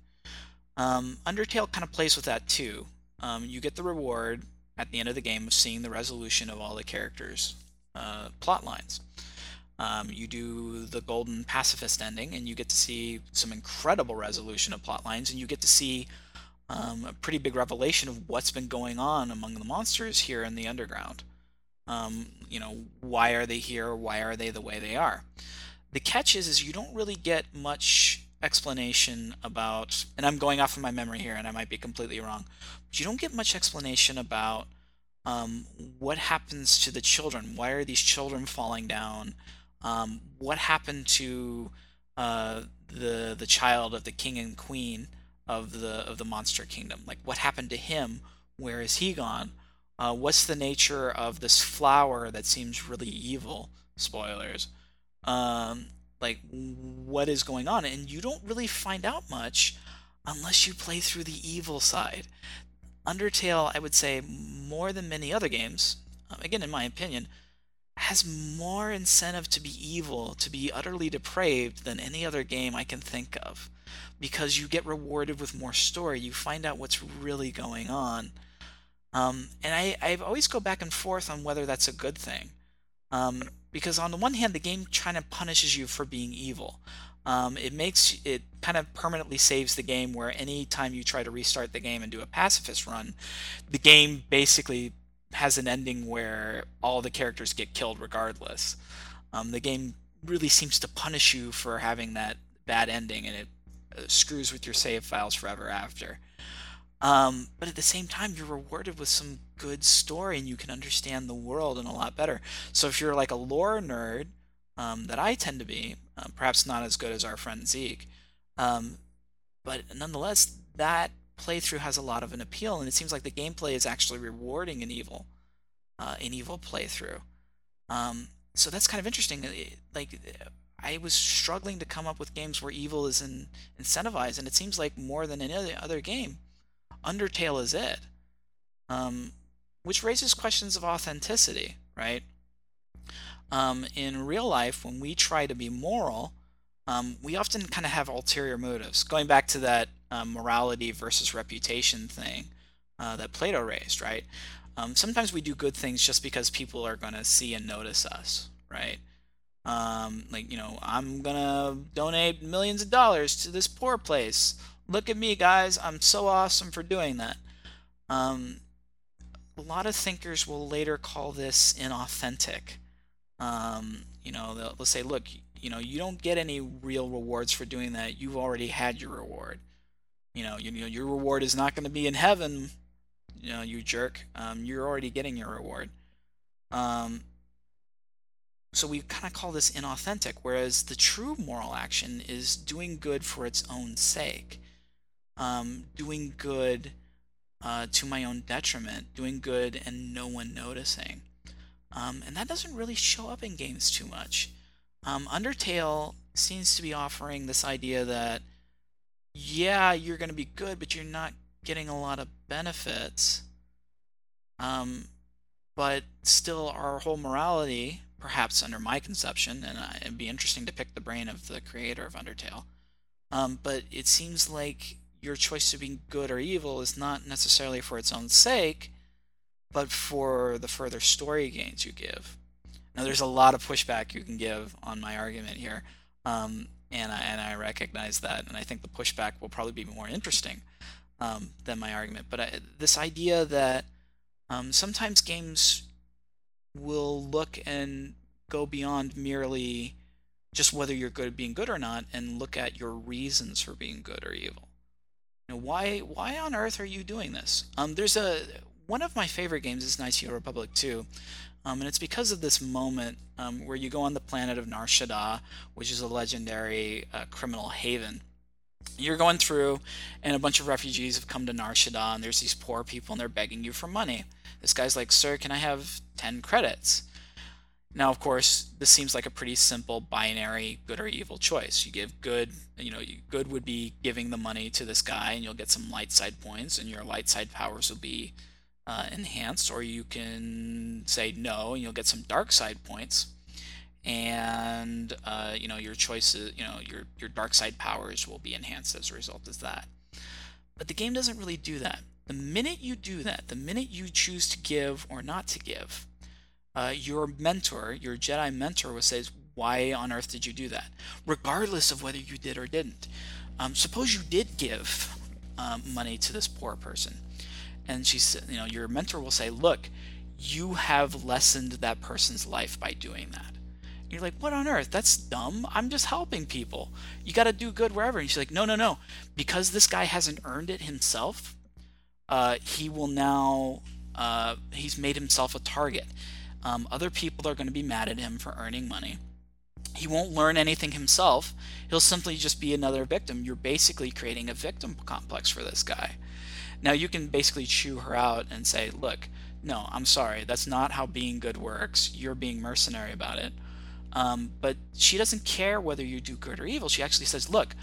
Um, Undertale kind of plays with that too. Um, you get the reward at the end of the game of seeing the resolution of all the characters' uh, plot lines. Um, you do the golden pacifist ending, and you get to see some incredible resolution of plot lines, and you get to see um, a pretty big revelation of what's been going on among the monsters here in the underground. Um, you know, why are they here? Why are they the way they are? The catch is, is you don't really get much explanation about, and I'm going off of my memory here, and I might be completely wrong, you don't get much explanation about um, what happens to the children. Why are these children falling down? Um, what happened to uh, the the child of the king and queen? of the of the monster kingdom. Like what happened to him? Where is he gone? Uh, what's the nature of this flower that seems really evil? Spoilers. um, like what is going on, and you don't really find out much unless you play through the evil side. Undertale, I would say, more than many other games, um, again, in my opinion, has more incentive to be evil, to be utterly depraved than any other game I can think of. Because you get rewarded with more story, you find out what's really going on. Um, and I, I always go back and forth on whether that's a good thing. Um, because on the one hand, the game kind of punishes you for being evil. Um, it makes it kind of permanently saves the game where any time you try to restart the game and do a pacifist run, the game basically has an ending where all the characters get killed regardless. Um, the game really seems to punish you for having that bad ending, and it uh, screws with your save files forever after. Um, but at the same time, you're rewarded with some good story, and you can understand the world and a lot better. So if you're like a lore nerd, um, that I tend to be, uh, perhaps not as good as our friend Zeke, um, but nonetheless, that playthrough has a lot of an appeal, and it seems like the gameplay is actually rewarding an evil, uh, an evil playthrough. Um, so that's kind of interesting. Like, I was struggling to come up with games where evil is in, incentivized, and it seems like more than any other game, Undertale is it. Um, which raises questions of authenticity, right? Um, in real life, when we try to be moral, um, we often kind of have ulterior motives. Going back to that um, morality versus reputation thing uh, that Plato raised, right? Um, sometimes we do good things just because people are going to see and notice us, right? Um, like, you know, I'm going to donate millions of dollars to this poor place. Look at me, guys. I'm so awesome for doing that. Um, a lot of thinkers will later call this inauthentic. Um, you know, they'll, they'll say, look, you know, you don't get any real rewards for doing that. You've already had your reward. You know, you, you know, your reward is not going to be in heaven. You know, you jerk. Um, you're already getting your reward. Um, so we kind of call this inauthentic, whereas the true moral action is doing good for its own sake, um, doing good uh, to my own detriment, doing good and no one noticing. Um, and that doesn't really show up in games too much. Um, Undertale seems to be offering this idea that, yeah, you're going to be good, but you're not getting a lot of benefits. Um, but still, our whole morality, perhaps under my conception, and it'd be interesting to pick the brain of the creator of Undertale, um, but it seems like your choice of being good or evil is not necessarily for its own sake, but for the further story gains you give. Now, there's a lot of pushback you can give on my argument here, um, and, I, and I recognize that, and I think the pushback will probably be more interesting um, than my argument. But I, this idea that um, sometimes games will look and go beyond merely just whether you're good at being good or not, and look at your reasons for being good or evil. You know, why why on earth are you doing this? Um, there's a one of my favorite games is Knights of Republic 2. Um, and it's because of this moment um, where you go on the planet of Nar Shaddaa, which is a legendary uh, criminal haven. You're going through, and a bunch of refugees have come to Nar Shaddaa, and there's these poor people, and they're begging you for money. This guy's like, Sir, can I have 10 credits? Now, of course, this seems like a pretty simple binary good or evil choice. You give good, you know, good would be giving the money to this guy, and you'll get some light side points, and your light side powers will be uh, enhanced, or you can say no and you'll get some dark side points. And uh, you know your choices, you know your your dark side powers will be enhanced as a result of that. But the game doesn't really do that. The minute you do that, the minute you choose to give or not to give, uh, your mentor, your Jedi mentor, will say, "Why on earth did you do that?" Regardless of whether you did or didn't. Um, suppose you did give um, money to this poor person and she said, you know, your mentor will say, look, you have lessened that person's life by doing that. And you're like, what on earth? That's dumb. I'm just helping people. You got to do good wherever. And she's like, no, no, no. Because this guy hasn't earned it himself, uh, he will now, uh, he's made himself a target. Um, other people are going to be mad at him for earning money. He won't learn anything himself. He'll simply just be another victim. You're basically creating a victim complex for this guy. Now you can basically chew her out and say, look, no, I'm sorry, that's not how being good works. You're being mercenary about it. Um, but she doesn't care whether you do good or evil. She actually says, "Look,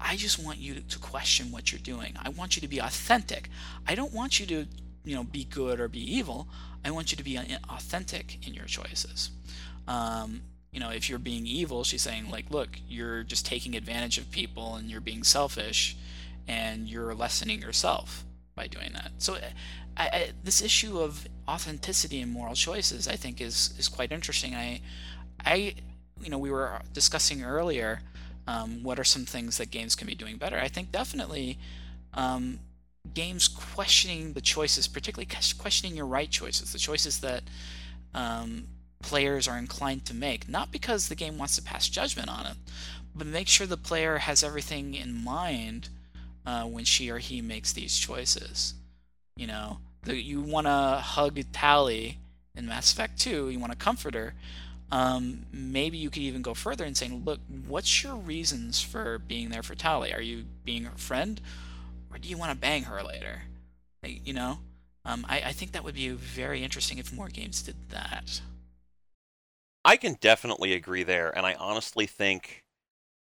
I just want you to question what you're doing. I want you to be authentic. I don't want you to, you know, be good or be evil. I want you to be authentic in your choices." Um, you know, if you're being evil, she's saying like, "Look, you're just taking advantage of people and you're being selfish, and you're lessening yourself by doing that." So, I, I, this issue of authenticity and moral choices, I think, is is quite interesting. I I, you know, we were discussing earlier um, what are some things that games can be doing better. I think definitely um, games questioning the choices, particularly questioning your right choices, the choices that um, players are inclined to make, not because the game wants to pass judgment on it, but make sure the player has everything in mind uh, when she or he makes these choices. You know, the, you want to hug Tali in Mass Effect 2, you want to comfort her, um, maybe you could even go further and saying, look, what's your reasons for being there for Tali? Are you being her friend, or do you want to bang her later? You know, um, I, I think that would be very interesting if more games did that. I can definitely agree there, and I honestly think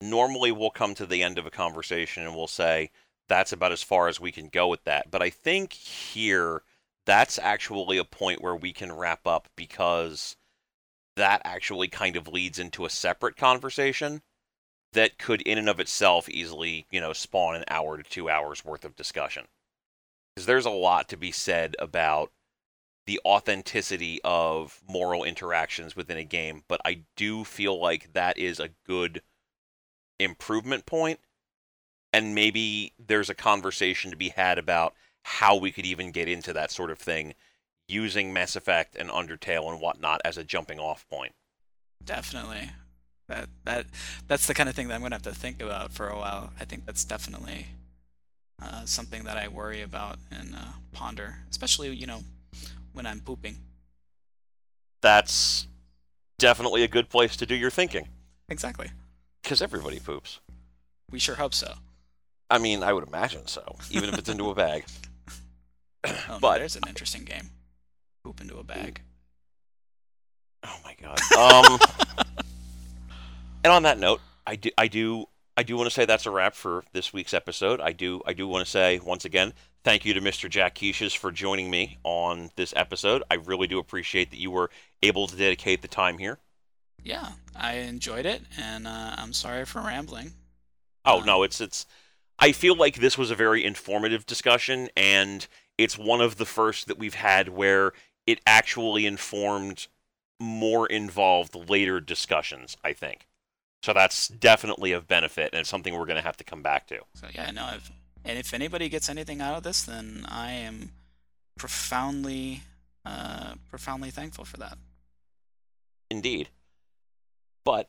normally we'll come to the end of a conversation and we'll say that's about as far as we can go with that. But I think here that's actually a point where we can wrap up because that actually kind of leads into a separate conversation that could in and of itself easily, you know, spawn an hour to 2 hours worth of discussion. Cuz there's a lot to be said about the authenticity of moral interactions within a game, but I do feel like that is a good improvement point and maybe there's a conversation to be had about how we could even get into that sort of thing using Mass Effect and Undertale and whatnot as a jumping off point. Definitely. That that that's the kind of thing that I'm gonna have to think about for a while. I think that's definitely uh, something that I worry about and uh, ponder, especially you know when I'm pooping. That's definitely a good place to do your thinking. Exactly. Because everybody poops. We sure hope so. I mean, I would imagine so, even if it's into a bag. oh, but there's an interesting game poop into a bag. Oh my god. Um, and on that note, I do, I do, I do want to say that's a wrap for this week's episode. I do, I do want to say once again, thank you to Mr. Jack Quiches for joining me on this episode. I really do appreciate that you were able to dedicate the time here. Yeah, I enjoyed it, and uh, I'm sorry for rambling. Oh um, no, it's it's. I feel like this was a very informative discussion, and it's one of the first that we've had where it actually informed more involved later discussions, I think. So that's definitely of benefit, and it's something we're going to have to come back to. So yeah, no, if, and if anybody gets anything out of this, then I am profoundly, uh, profoundly thankful for that. Indeed. But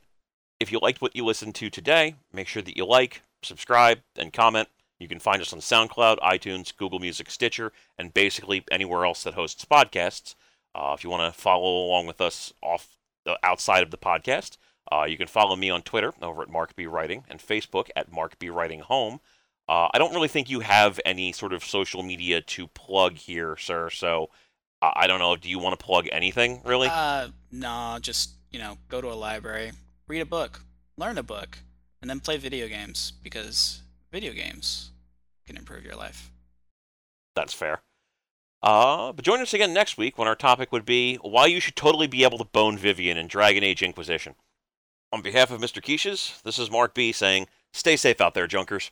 if you liked what you listened to today, make sure that you like, subscribe, and comment. You can find us on SoundCloud, iTunes, Google Music, Stitcher, and basically anywhere else that hosts podcasts. Uh, if you want to follow along with us off the, outside of the podcast, uh, you can follow me on Twitter over at Mark B Writing and Facebook at Mark B Writing Home. Uh, I don't really think you have any sort of social media to plug here, sir. So I don't know. Do you want to plug anything really? Uh, no. Just you know, go to a library, read a book, learn a book, and then play video games because video games can improve your life. That's fair. Uh, but join us again next week when our topic would be why you should totally be able to bone Vivienne in Dragon Age Inquisition. On behalf of Mr. Quiches, this is Mark B saying, stay safe out there, junkers.